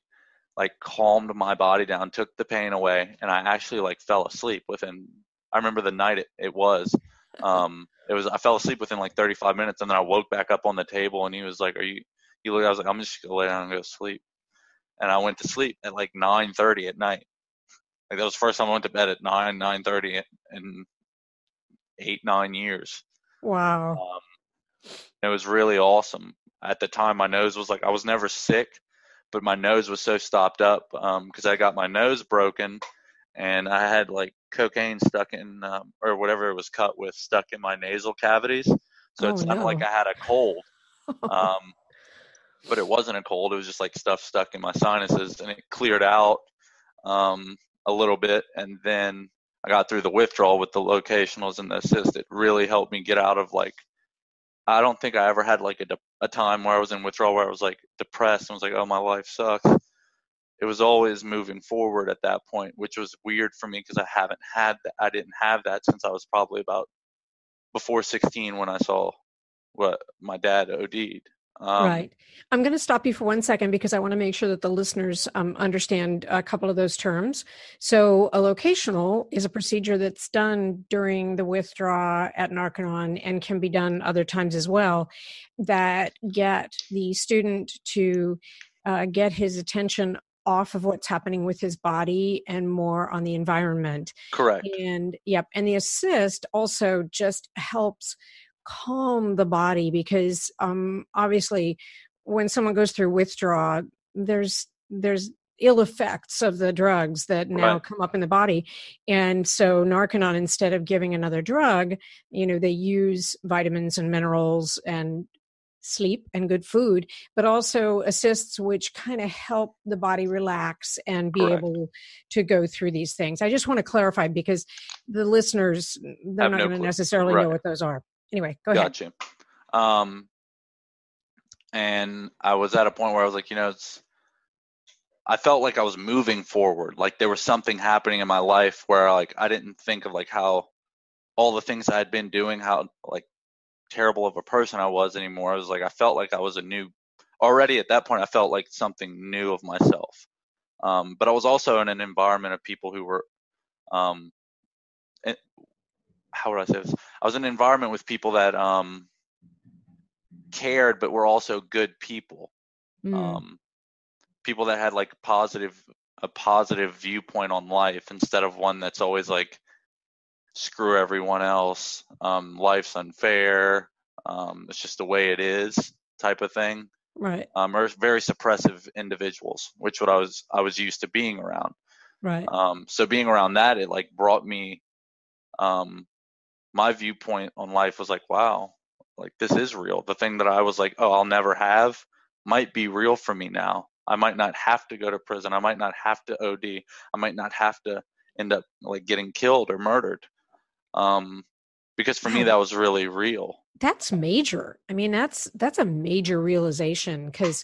like calmed my body down, took the pain away, and I actually like fell asleep within. I remember the night it, it was. Um, it was I fell asleep within like 35 minutes, and then I woke back up on the table, and he was like, "Are you?" He looked. I was like, "I'm just gonna lay down and go to sleep," and I went to sleep at like 9:30 at night. Like that was the first time I went to bed at nine, nine thirty in eight, nine years. Wow. Um, it was really awesome. At the time, my nose was like I was never sick, but my nose was so stopped up because um, I got my nose broken, and I had like cocaine stuck in um, or whatever it was cut with stuck in my nasal cavities. So oh, it sounded no. like I had a cold. um, but it wasn't a cold. It was just like stuff stuck in my sinuses, and it cleared out. Um, a little bit, and then I got through the withdrawal with the locationals and the assist. It really helped me get out of like I don't think I ever had like a, de- a time where I was in withdrawal where I was like depressed and was like, oh, my life sucks. It was always moving forward at that point, which was weird for me because I haven't had that. I didn't have that since I was probably about before 16 when I saw what my dad OD'd. Um, right. I'm going to stop you for one second because I want to make sure that the listeners um, understand a couple of those terms. So, a locational is a procedure that's done during the withdraw at Narconon and can be done other times as well that get the student to uh, get his attention off of what's happening with his body and more on the environment. Correct. And yep. And the assist also just helps calm the body because um, obviously when someone goes through withdrawal there's there's ill effects of the drugs that now right. come up in the body and so Narconon instead of giving another drug you know they use vitamins and minerals and sleep and good food but also assists which kind of help the body relax and be Correct. able to go through these things i just want to clarify because the listeners they're not no going to necessarily right. know what those are anyway, go ahead. Gotcha. Um, and I was at a point where I was like, you know, it's. I felt like I was moving forward. Like there was something happening in my life where like I didn't think of like how all the things I had been doing, how like terrible of a person I was anymore. I was like I felt like I was a new already at that point I felt like something new of myself. Um, but I was also in an environment of people who were um, how would I say this? I was in an environment with people that um, cared, but were also good people. Mm. Um, people that had like positive a positive viewpoint on life instead of one that's always like screw everyone else. Um, life's unfair. Um, it's just the way it is type of thing. Right. Um, or very suppressive individuals, which what I was I was used to being around. Right. Um, so being around that, it like brought me um, my viewpoint on life was like, wow, like this is real. The thing that I was like, oh, I'll never have might be real for me now. I might not have to go to prison. I might not have to OD. I might not have to end up like getting killed or murdered. Um, because for me that was really real. That's major. I mean, that's that's a major realization because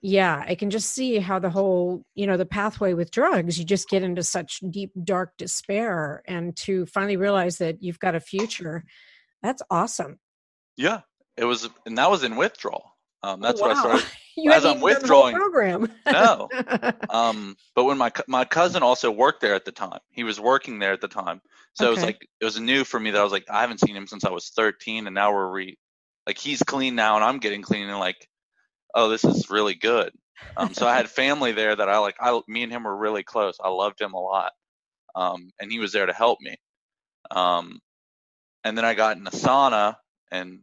yeah i can just see how the whole you know the pathway with drugs you just get into such deep dark despair and to finally realize that you've got a future that's awesome. Yeah it was and that was in withdrawal. Um, that's wow. what i started you as i'm withdrawing. program. No. Um, but when my my cousin also worked there at the time he was working there at the time so okay. it was like it was new for me that i was like i haven't seen him since i was 13 and now we're re like he's clean now and i'm getting clean and like oh, this is really good. Um, so I had family there that I like. I me and him were really close. I loved him a lot, um, and he was there to help me. Um, and then I got in a sauna, and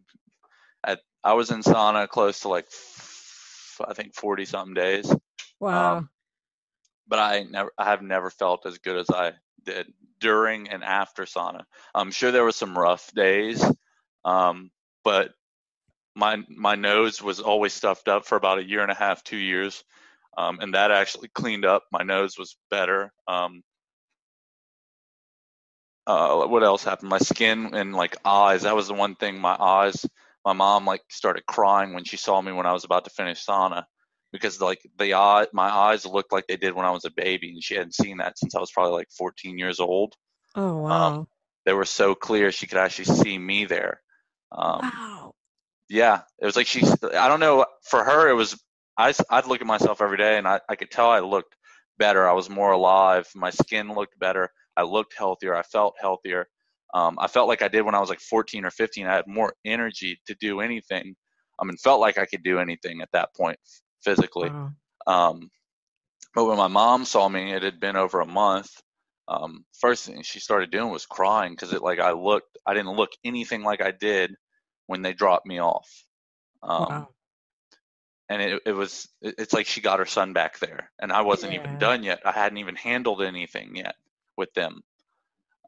I, I was in sauna close to like I think forty something days. Wow. Um, but I never, I have never felt as good as I did during and after sauna. I'm sure there were some rough days, um, but my my nose was always stuffed up for about a year and a half, two years, um, and that actually cleaned up. My nose was better. Um, uh, what else happened? My skin and like eyes. That was the one thing. My eyes. My mom like started crying when she saw me when I was about to finish sauna because like the eye, my eyes looked like they did when I was a baby, and she hadn't seen that since I was probably like 14 years old. Oh wow. Um, they were so clear she could actually see me there. Um, wow. Yeah, it was like she. I don't know. For her, it was. I, I'd look at myself every day, and I, I could tell I looked better. I was more alive. My skin looked better. I looked healthier. I felt healthier. Um, I felt like I did when I was like 14 or 15. I had more energy to do anything. I mean, felt like I could do anything at that point physically. Wow. Um, but when my mom saw me, it had been over a month. Um, first thing she started doing was crying because it like I looked, I didn't look anything like I did when they dropped me off. Um, wow. And it, it was, it's like she got her son back there, and I wasn't Yeah. even done yet. I hadn't even handled anything yet with them.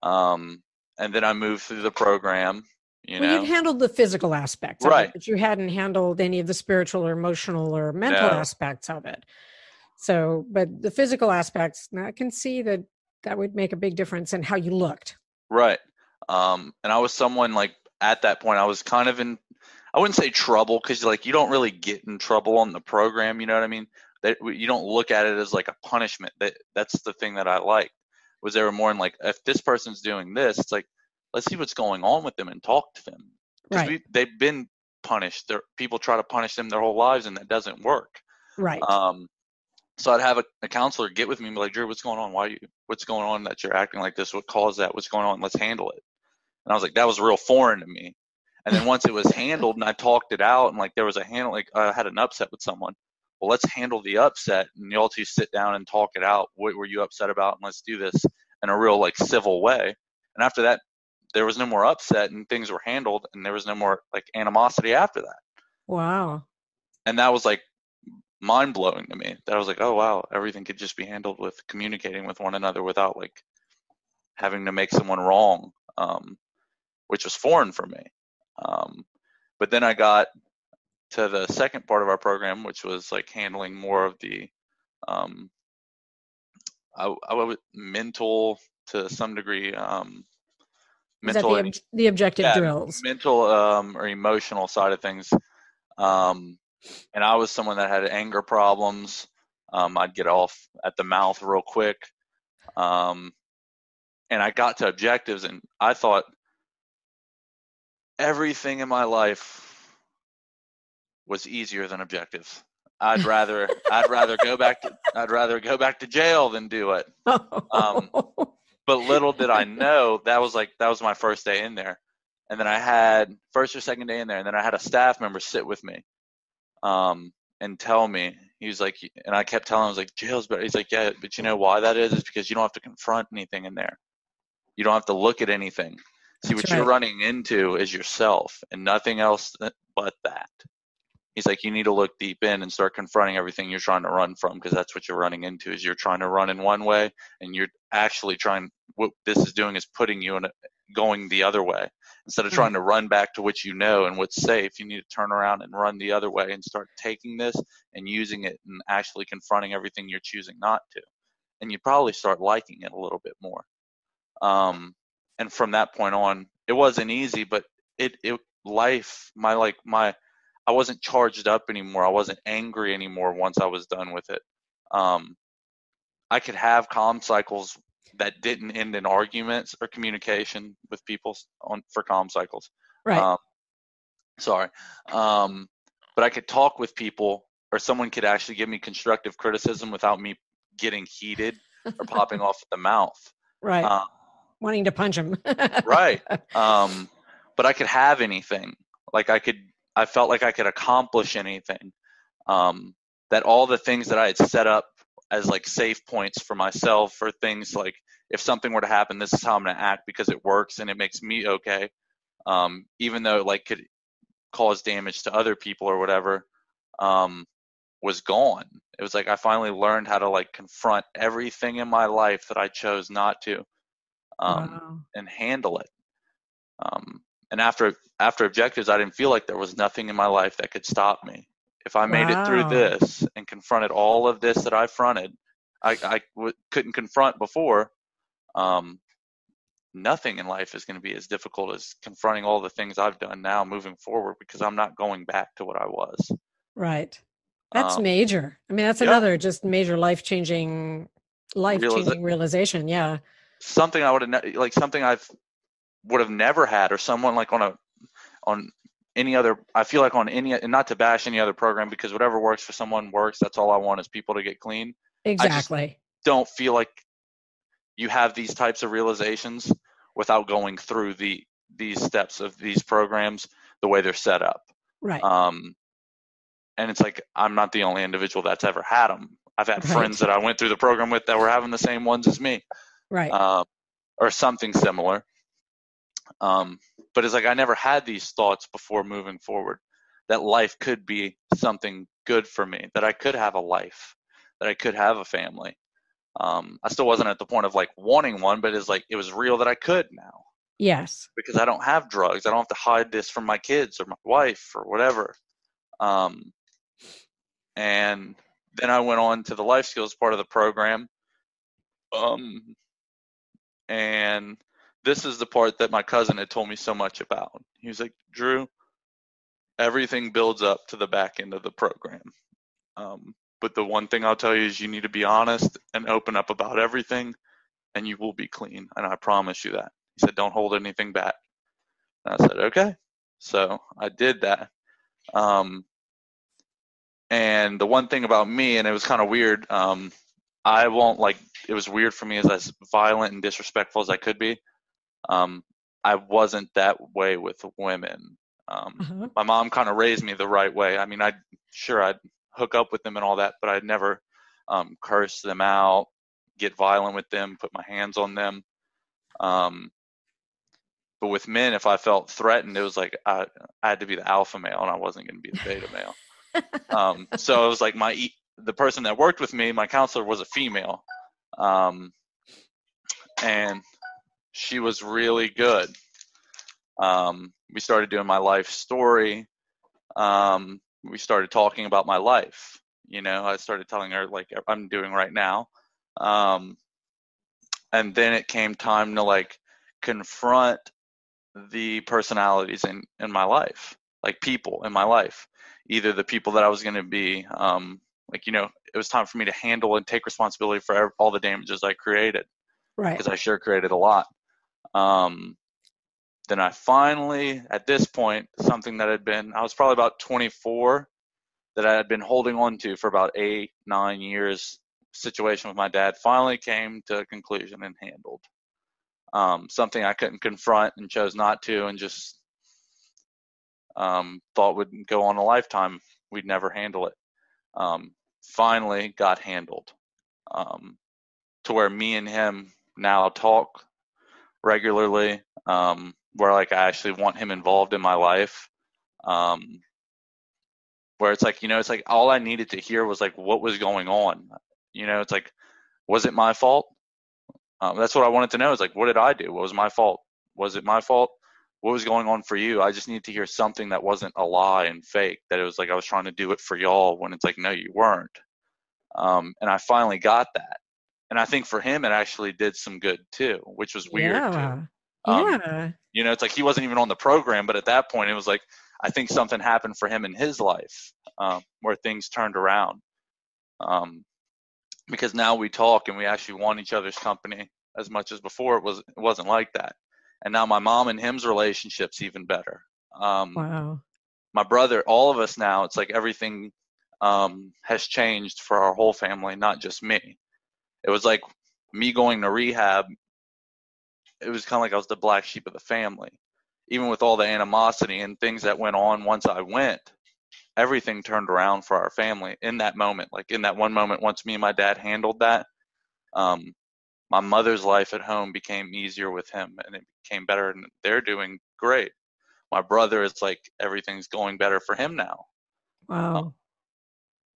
Um, and then I moved through the program. You well, know, you'd handled the physical aspects of Right. it, but you hadn't handled any of the spiritual or emotional or mental No. aspects of it. So, but the physical aspects, now I can see that that would make a big difference in how you looked. Right. Um, and I was someone like at that point, I was kind of in, I wouldn't say trouble because like you don't really get in trouble on the program. You know what I mean? That you don't look at it as like a punishment. That that's the thing that I liked was they were more in like if this person's doing this, it's like let's see what's going on with them and talk to them Right. they've been punished. They're, people try to punish them their whole lives and that doesn't work. Right. Um, so I'd have a, a counselor get with me and be like, Drew, what's going on? Why you, what's going on that you're acting like this? What caused that? What's going on? Let's handle it. And I was like, that was real foreign to me. And then once it was handled and I talked it out and like there was a handle, like I had an upset with someone. Well, let's handle the upset and y'all two sit down and talk it out. What were you upset about? And let's do this in a real like civil way. And after that, there was no more upset and things were handled and there was no more like animosity after that wow. and that was like mind blowing to me. That I was like, oh wow, everything could just be handled with communicating with one another without like having to make someone wrong, um, which was foreign for me. Um, but then I got to the second part of our program, which was like handling more of the um, I, I would mental to some degree um, mental the, ob- the objective yeah, drills? mental um, or emotional side of things. Um, and I was someone that had anger problems. Um, I'd get off at the mouth real quick. Um, and I got to objectives, and I thought everything in my life was easier than objective. I'd rather I'd rather go back to I'd rather go back to jail than do it. um, but little did I know that was like that was my first day in there, and then I had first or second day in there, and then I had a staff member sit with me, um, and tell me he was like, and I kept telling him I was like jail's better. He's like, yeah, but you know why that is? Is because you don't have to confront anything in there, you don't have to look at anything. See That's what you're running into is yourself and nothing else but that. He's like, you need to look deep in and start confronting everything you're trying to run from because that's what you're running into. Is you're trying to run in one way and you're actually trying. What this is doing is putting you in a, going the other way instead of trying to run back to what you know and what's safe. You need to turn around and run the other way and start taking this and using it and actually confronting everything you're choosing not to. And you probably start liking it a little bit more. Um, and from that point on, it wasn't easy, but it it life my like my I wasn't charged up anymore. I wasn't angry anymore once I was done with it. Um, I could have comm cycles that didn't end in arguments or communication with people on for comm cycles. right. Um, sorry, um, but I could talk with people, or someone could actually give me constructive criticism without me getting heated or popping off at the mouth. right. Um, Wanting to punch him. right. Um but i could have anything. Like i could i felt like i could accomplish anything. Um that all the things that i had set up as like safe points for myself for things like if something were to happen this is how i'm going to act because it works and it makes me okay. Um even though it like could cause damage to other people or whatever um was gone. It was like I finally learned how to like confront everything in my life that I chose not to, um, wow. and handle it. Um, and after after objectives, I didn't feel like there was nothing in my life that could stop me. If I made wow. it through this and confronted all of this that I fronted, I, I w- couldn't confront before. Um, nothing in life is going to be as difficult as confronting all the things I've done now moving forward because I'm not going back to what I was. Right. That's um, major. I mean, that's yeah. another just major life changing, life changing realization. Yeah. Something I would have ne- like something I've would have never had, or someone like on a on any other. I feel like on any, and not to bash any other program because whatever works for someone works. That's all I want is people to get clean. Exactly. don't feel like you have these types of realizations without going through the these steps of these programs the way they're set up. Right. Um, and it's like I'm not the only individual that's ever had them. I've had right. friends that I went through the program with that were having the same ones as me. Right. Um, or something similar. Um, but it's like I never had these thoughts before moving forward that life could be something good for me, that I could have a life, that I could have a family. Um, I still wasn't at the point of like wanting one, but it's like it was real that I could now. Yes. Because I don't have drugs. I don't have to hide this from my kids or my wife or whatever. Um, and then I went on to the life skills part of the program. Um, and this is the part that my cousin had told me so much about. He was like, Drew, everything builds up to the back end of the program. Um, but the one thing I'll tell you is you need to be honest and open up about everything, and you will be clean. And I promise you that. He said, Don't hold anything back. And I said, Okay. So I did that. Um, and the one thing about me, and it was kind of weird, um, I won't like, it was weird for me as as violent and disrespectful as I could be. Um, I wasn't that way with women. Um, uh-huh. My mom kind of raised me the right way. I mean, I sure I'd hook up with them and all that, but I'd never um, curse them out, get violent with them, put my hands on them. Um, but with men, if I felt threatened, it was like I, I had to be the alpha male, and I wasn't going to be the beta male. um, so it was like my the person that worked with me, my counselor, was a female, um, and she was really good. Um, we started doing my life story. Um, we started talking about my life. You know, I started telling her like I'm doing right now. Um, and then it came time to like confront the personalities in in my life, like people in my life, either the people that I was going to be. Um, like you know, it was time for me to handle and take responsibility for all the damages I created. Right. Because I sure created a lot. Um, then I finally, at this point, something that had been, I was probably about 24, that I had been holding on to for about eight, nine years, situation with my dad finally came to a conclusion and handled. Um, something I couldn't confront and chose not to, and just um, thought would go on a lifetime. We'd never handle it. Um, finally got handled um, to where me and him now talk regularly. Um, where like I actually want him involved in my life. Um, where it's like, you know, it's like all I needed to hear was like what was going on. You know, it's like, was it my fault? Um, that's what I wanted to know. Is like, what did I do? What was my fault? Was it my fault? What was going on for you? I just needed to hear something that wasn't a lie and fake. That it was like I was trying to do it for y'all when it's like, no, you weren't. Um, and I finally got that. And I think for him, it actually did some good too, which was weird yeah. Um, yeah. You know, it's like he wasn't even on the program, but at that point, it was like I think something happened for him in his life um, where things turned around. Um, because now we talk and we actually want each other's company as much as before. It was it wasn't like that, and now my mom and him's relationship's even better. Um, wow. My brother, all of us now, it's like everything um, has changed for our whole family, not just me. It was like me going to rehab it was kind of like I was the black sheep of the family. Even with all the animosity and things that went on once I went, everything turned around for our family in that moment. Like in that one moment, once me and my dad handled that, um, my mother's life at home became easier with him and it became better and they're doing great. My brother is like everything's going better for him now. Wow. Um,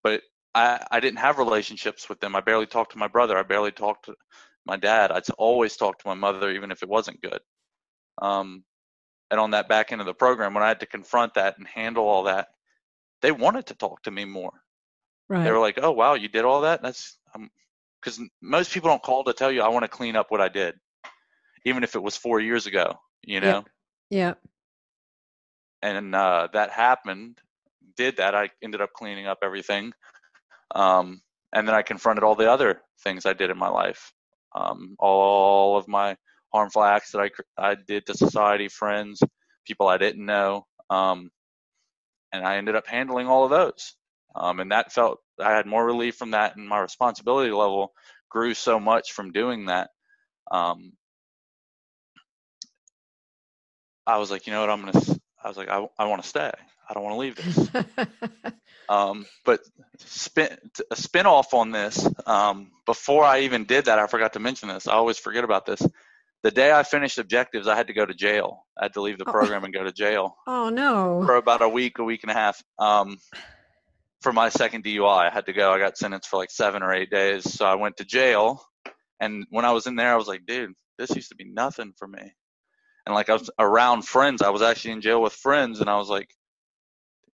but I, I didn't have relationships with them. I barely talked to my brother. I barely talked to my dad. I'd always talk to my mother, even if it wasn't good. Um, and on that back end of the program, when I had to confront that and handle all that, they wanted to talk to me more. Right. They were like, "Oh wow, you did all that? That's because um, most people don't call to tell you I want to clean up what I did, even if it was four years ago. You know. Yeah. yeah. And uh, that happened. Did that? I ended up cleaning up everything. Um, and then I confronted all the other things I did in my life, um, all of my harmful acts that I I did to society, friends, people I didn't know, um, and I ended up handling all of those. Um, and that felt I had more relief from that, and my responsibility level grew so much from doing that. Um, I was like, you know what, I'm gonna. I was like, I, I want to stay. I don't want to leave this. um, but spin a spin off on this. Um, before I even did that, I forgot to mention this. I always forget about this. The day I finished objectives, I had to go to jail. I had to leave the oh. program and go to jail. Oh no! For about a week, a week and a half. Um, for my second DUI, I had to go. I got sentenced for like seven or eight days, so I went to jail. And when I was in there, I was like, dude, this used to be nothing for me. And like I was around friends. I was actually in jail with friends, and I was like,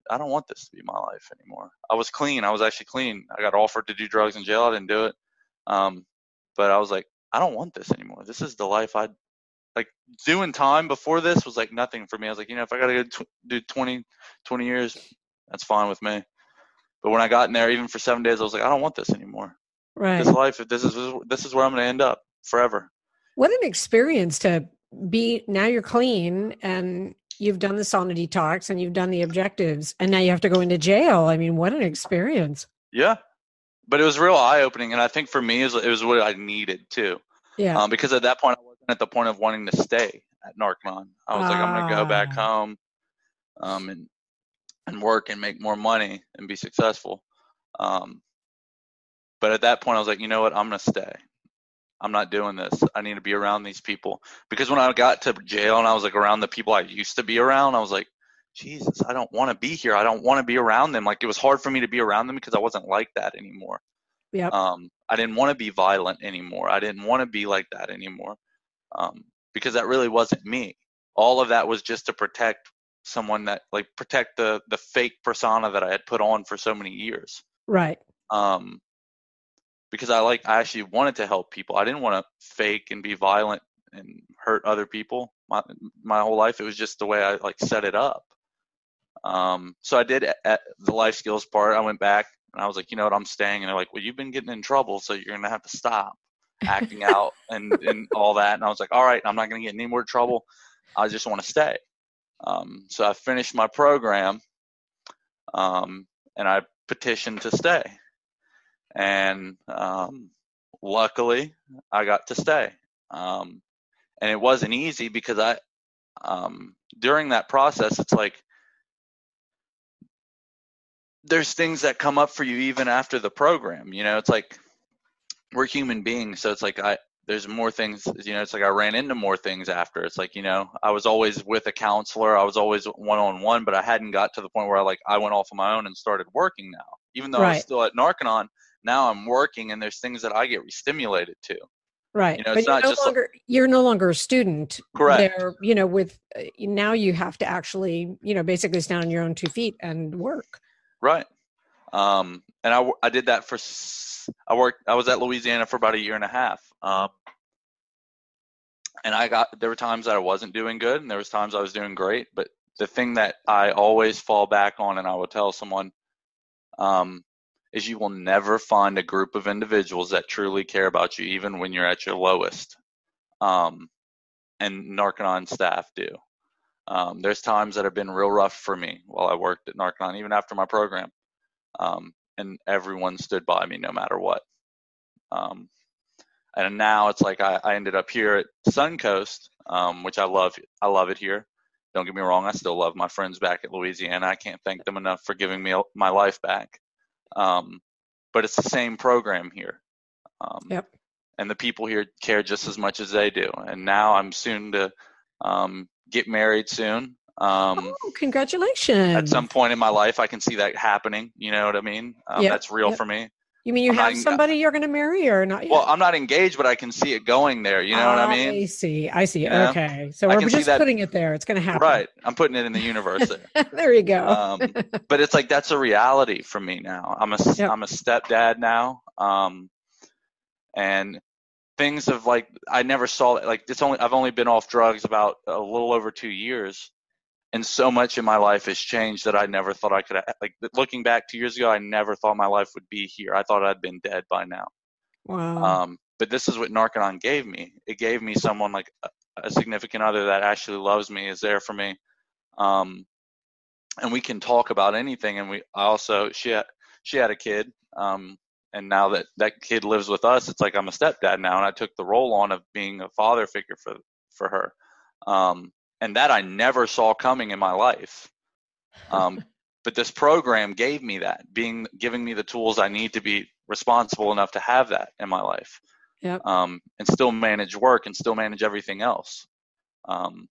I don't want this to be my life anymore. I was clean. I was actually clean. I got offered to do drugs in jail. I didn't do it. Um, but I was like, I don't want this anymore. This is the life I like doing time before this was like nothing for me. I was like, you know, if I got to tw- do 20, 20 years, that's fine with me. But when I got in there, even for seven days, I was like, I don't want this anymore. Right. This life, this is this is where I'm going to end up forever. What an experience to be. Now you're clean and you've done the sauna detox and you've done the objectives and now you have to go into jail. I mean, what an experience. Yeah. But it was real eye opening. And I think for me, it was, it was what I needed too. Yeah. Um, because at that point, I wasn't at the point of wanting to stay at Narconon. I was like, I'm going to go back ah. home um, and, and work and make more money and be successful. Um, but at that point, I was like, you know what? I'm going to stay. I'm not doing this. I need to be around these people. Because when I got to jail and I was like around the people I used to be around, I was like, Jesus, I don't want to be here. I don't want to be around them. Like it was hard for me to be around them because I wasn't like that anymore. Yeah. Um, I didn't want to be violent anymore. I didn't want to be like that anymore. Um, because that really wasn't me. All of that was just to protect someone that like protect the the fake persona that I had put on for so many years. Right. Um, because I like I actually wanted to help people. I didn't want to fake and be violent and hurt other people. My my whole life it was just the way I like set it up. Um, so I did at the life skills part. I went back and I was like, you know what, I'm staying. And they're like, well, you've been getting in trouble, so you're gonna have to stop acting out and and all that. And I was like, all right, I'm not gonna get any more trouble. I just want to stay. Um, so I finished my program, um, and I petitioned to stay and um, luckily I got to stay. Um, and it wasn't easy because I um, during that process it's like there's things that come up for you even after the program. You know, it's like we're human beings, so it's like I there's more things you know it's like i ran into more things after it's like you know i was always with a counselor i was always one-on-one but i hadn't got to the point where i like i went off on my own and started working now even though right. i was still at narconon now I'm working and there's things that I get re-stimulated to. Right. You know, but you're no longer like, you're no longer a student. Correct. There, you know, with uh, now you have to actually, you know, basically stand on your own two feet and work. Right. Um, and I, I did that for I worked I was at Louisiana for about a year and a half. Um, and I got there were times that I wasn't doing good and there was times I was doing great, but the thing that I always fall back on and I will tell someone um, is you will never find a group of individuals that truly care about you, even when you're at your lowest. Um, and Narconon staff do. Um, there's times that have been real rough for me while I worked at Narconon, even after my program. Um, and everyone stood by me no matter what. Um, and now it's like I, I, ended up here at Suncoast, um, which I love. I love it here. Don't get me wrong, I still love my friends back at Louisiana. I can't thank them enough for giving me my life back. Um, but it's the same program here. Um, yep. And the people here care just as much as they do. And now I'm soon to um, get married soon. Um, oh, congratulations! At some point in my life, I can see that happening. You know what I mean? Um, yep, that's real yep. for me. You mean you I'm have not, somebody you're going to marry or not? Yet? Well, I'm not engaged, but I can see it going there. You know what I mean? I see. I see. Yeah. Okay. So we're just putting it there. It's going to happen. Right. I'm putting it in the universe there. there you go. um, but it's like that's a reality for me now. I'm a yep. I'm a stepdad now. Um, and things have like I never saw it. like it's only I've only been off drugs about a little over two years, and so much in my life has changed that I never thought I could. Like looking back two years ago, I never thought my life would be here. I thought I'd been dead by now. Wow. Um, but this is what Narconon gave me. It gave me someone like a, a significant other that actually loves me, is there for me, um, and we can talk about anything. And we I also she had she had a kid, um, and now that that kid lives with us, it's like I'm a stepdad now, and I took the role on of being a father figure for for her. Um, and that I never saw coming in my life. Um, but this program gave me that, being giving me the tools I need to be responsible enough to have that in my life, yep. um, and still manage work and still manage everything else. Um,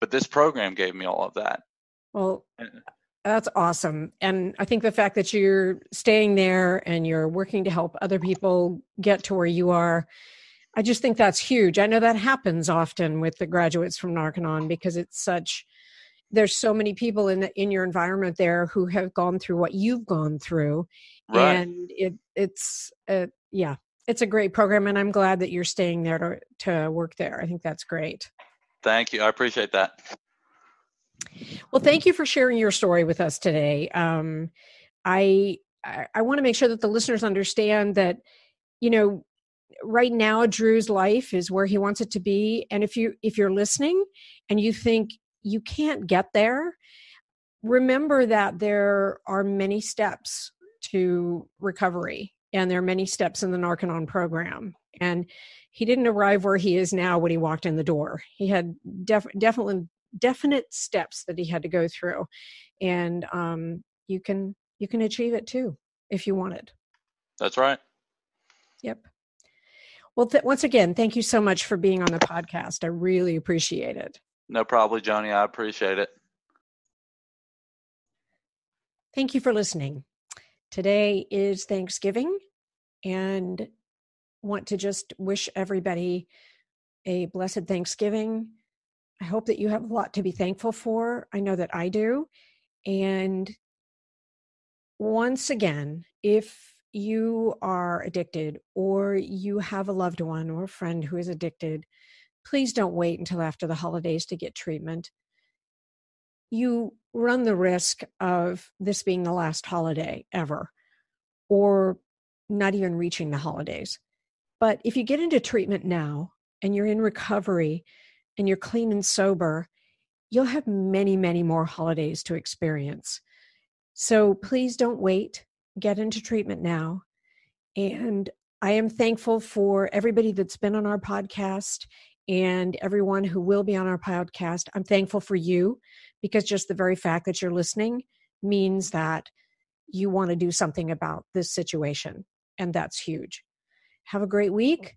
but this program gave me all of that. Well, that's awesome. And I think the fact that you're staying there and you're working to help other people get to where you are I just think that's huge. I know that happens often with the graduates from Narconon because it's such there's so many people in the, in your environment there who have gone through what you've gone through. Right. and it it's uh, yeah it's a great program and i'm glad that you're staying there to, to work there. I think that's great. Thank you. I appreciate that. Well thank you for sharing your story with us today. Um, i i, I want to make sure that the listeners understand that you know right now drew's life is where he wants it to be. And if you if you're listening and you think you can't get there remember that there are many steps to recovery and there are many steps in the narconon program. And he didn't arrive where he is now when he walked in the door. He had def- definitely definite steps that he had to go through. And um, you can you can achieve it too if you want it that's right. Yep well, th- once again, thank you so much for being on the podcast. I really appreciate it. No problem, Joni. I appreciate it. Thank you for listening. Today is Thanksgiving and want to just wish everybody a blessed Thanksgiving. I hope that you have a lot to be thankful for. I know that I do. And once again, if you are addicted or you have a loved one or a friend who is addicted, please don't wait until after the holidays to get treatment. You run the risk of this being the last holiday ever or not even reaching the holidays. But if you get into treatment now and you're in recovery and you're clean and sober, you'll have many, many more holidays to experience. So please don't wait get into treatment now. And I am thankful for everybody that's been on our podcast and everyone who will be on our podcast. I'm thankful for you because just the very fact that you're listening means that you want to do something about this situation. And that's huge. Have a great week.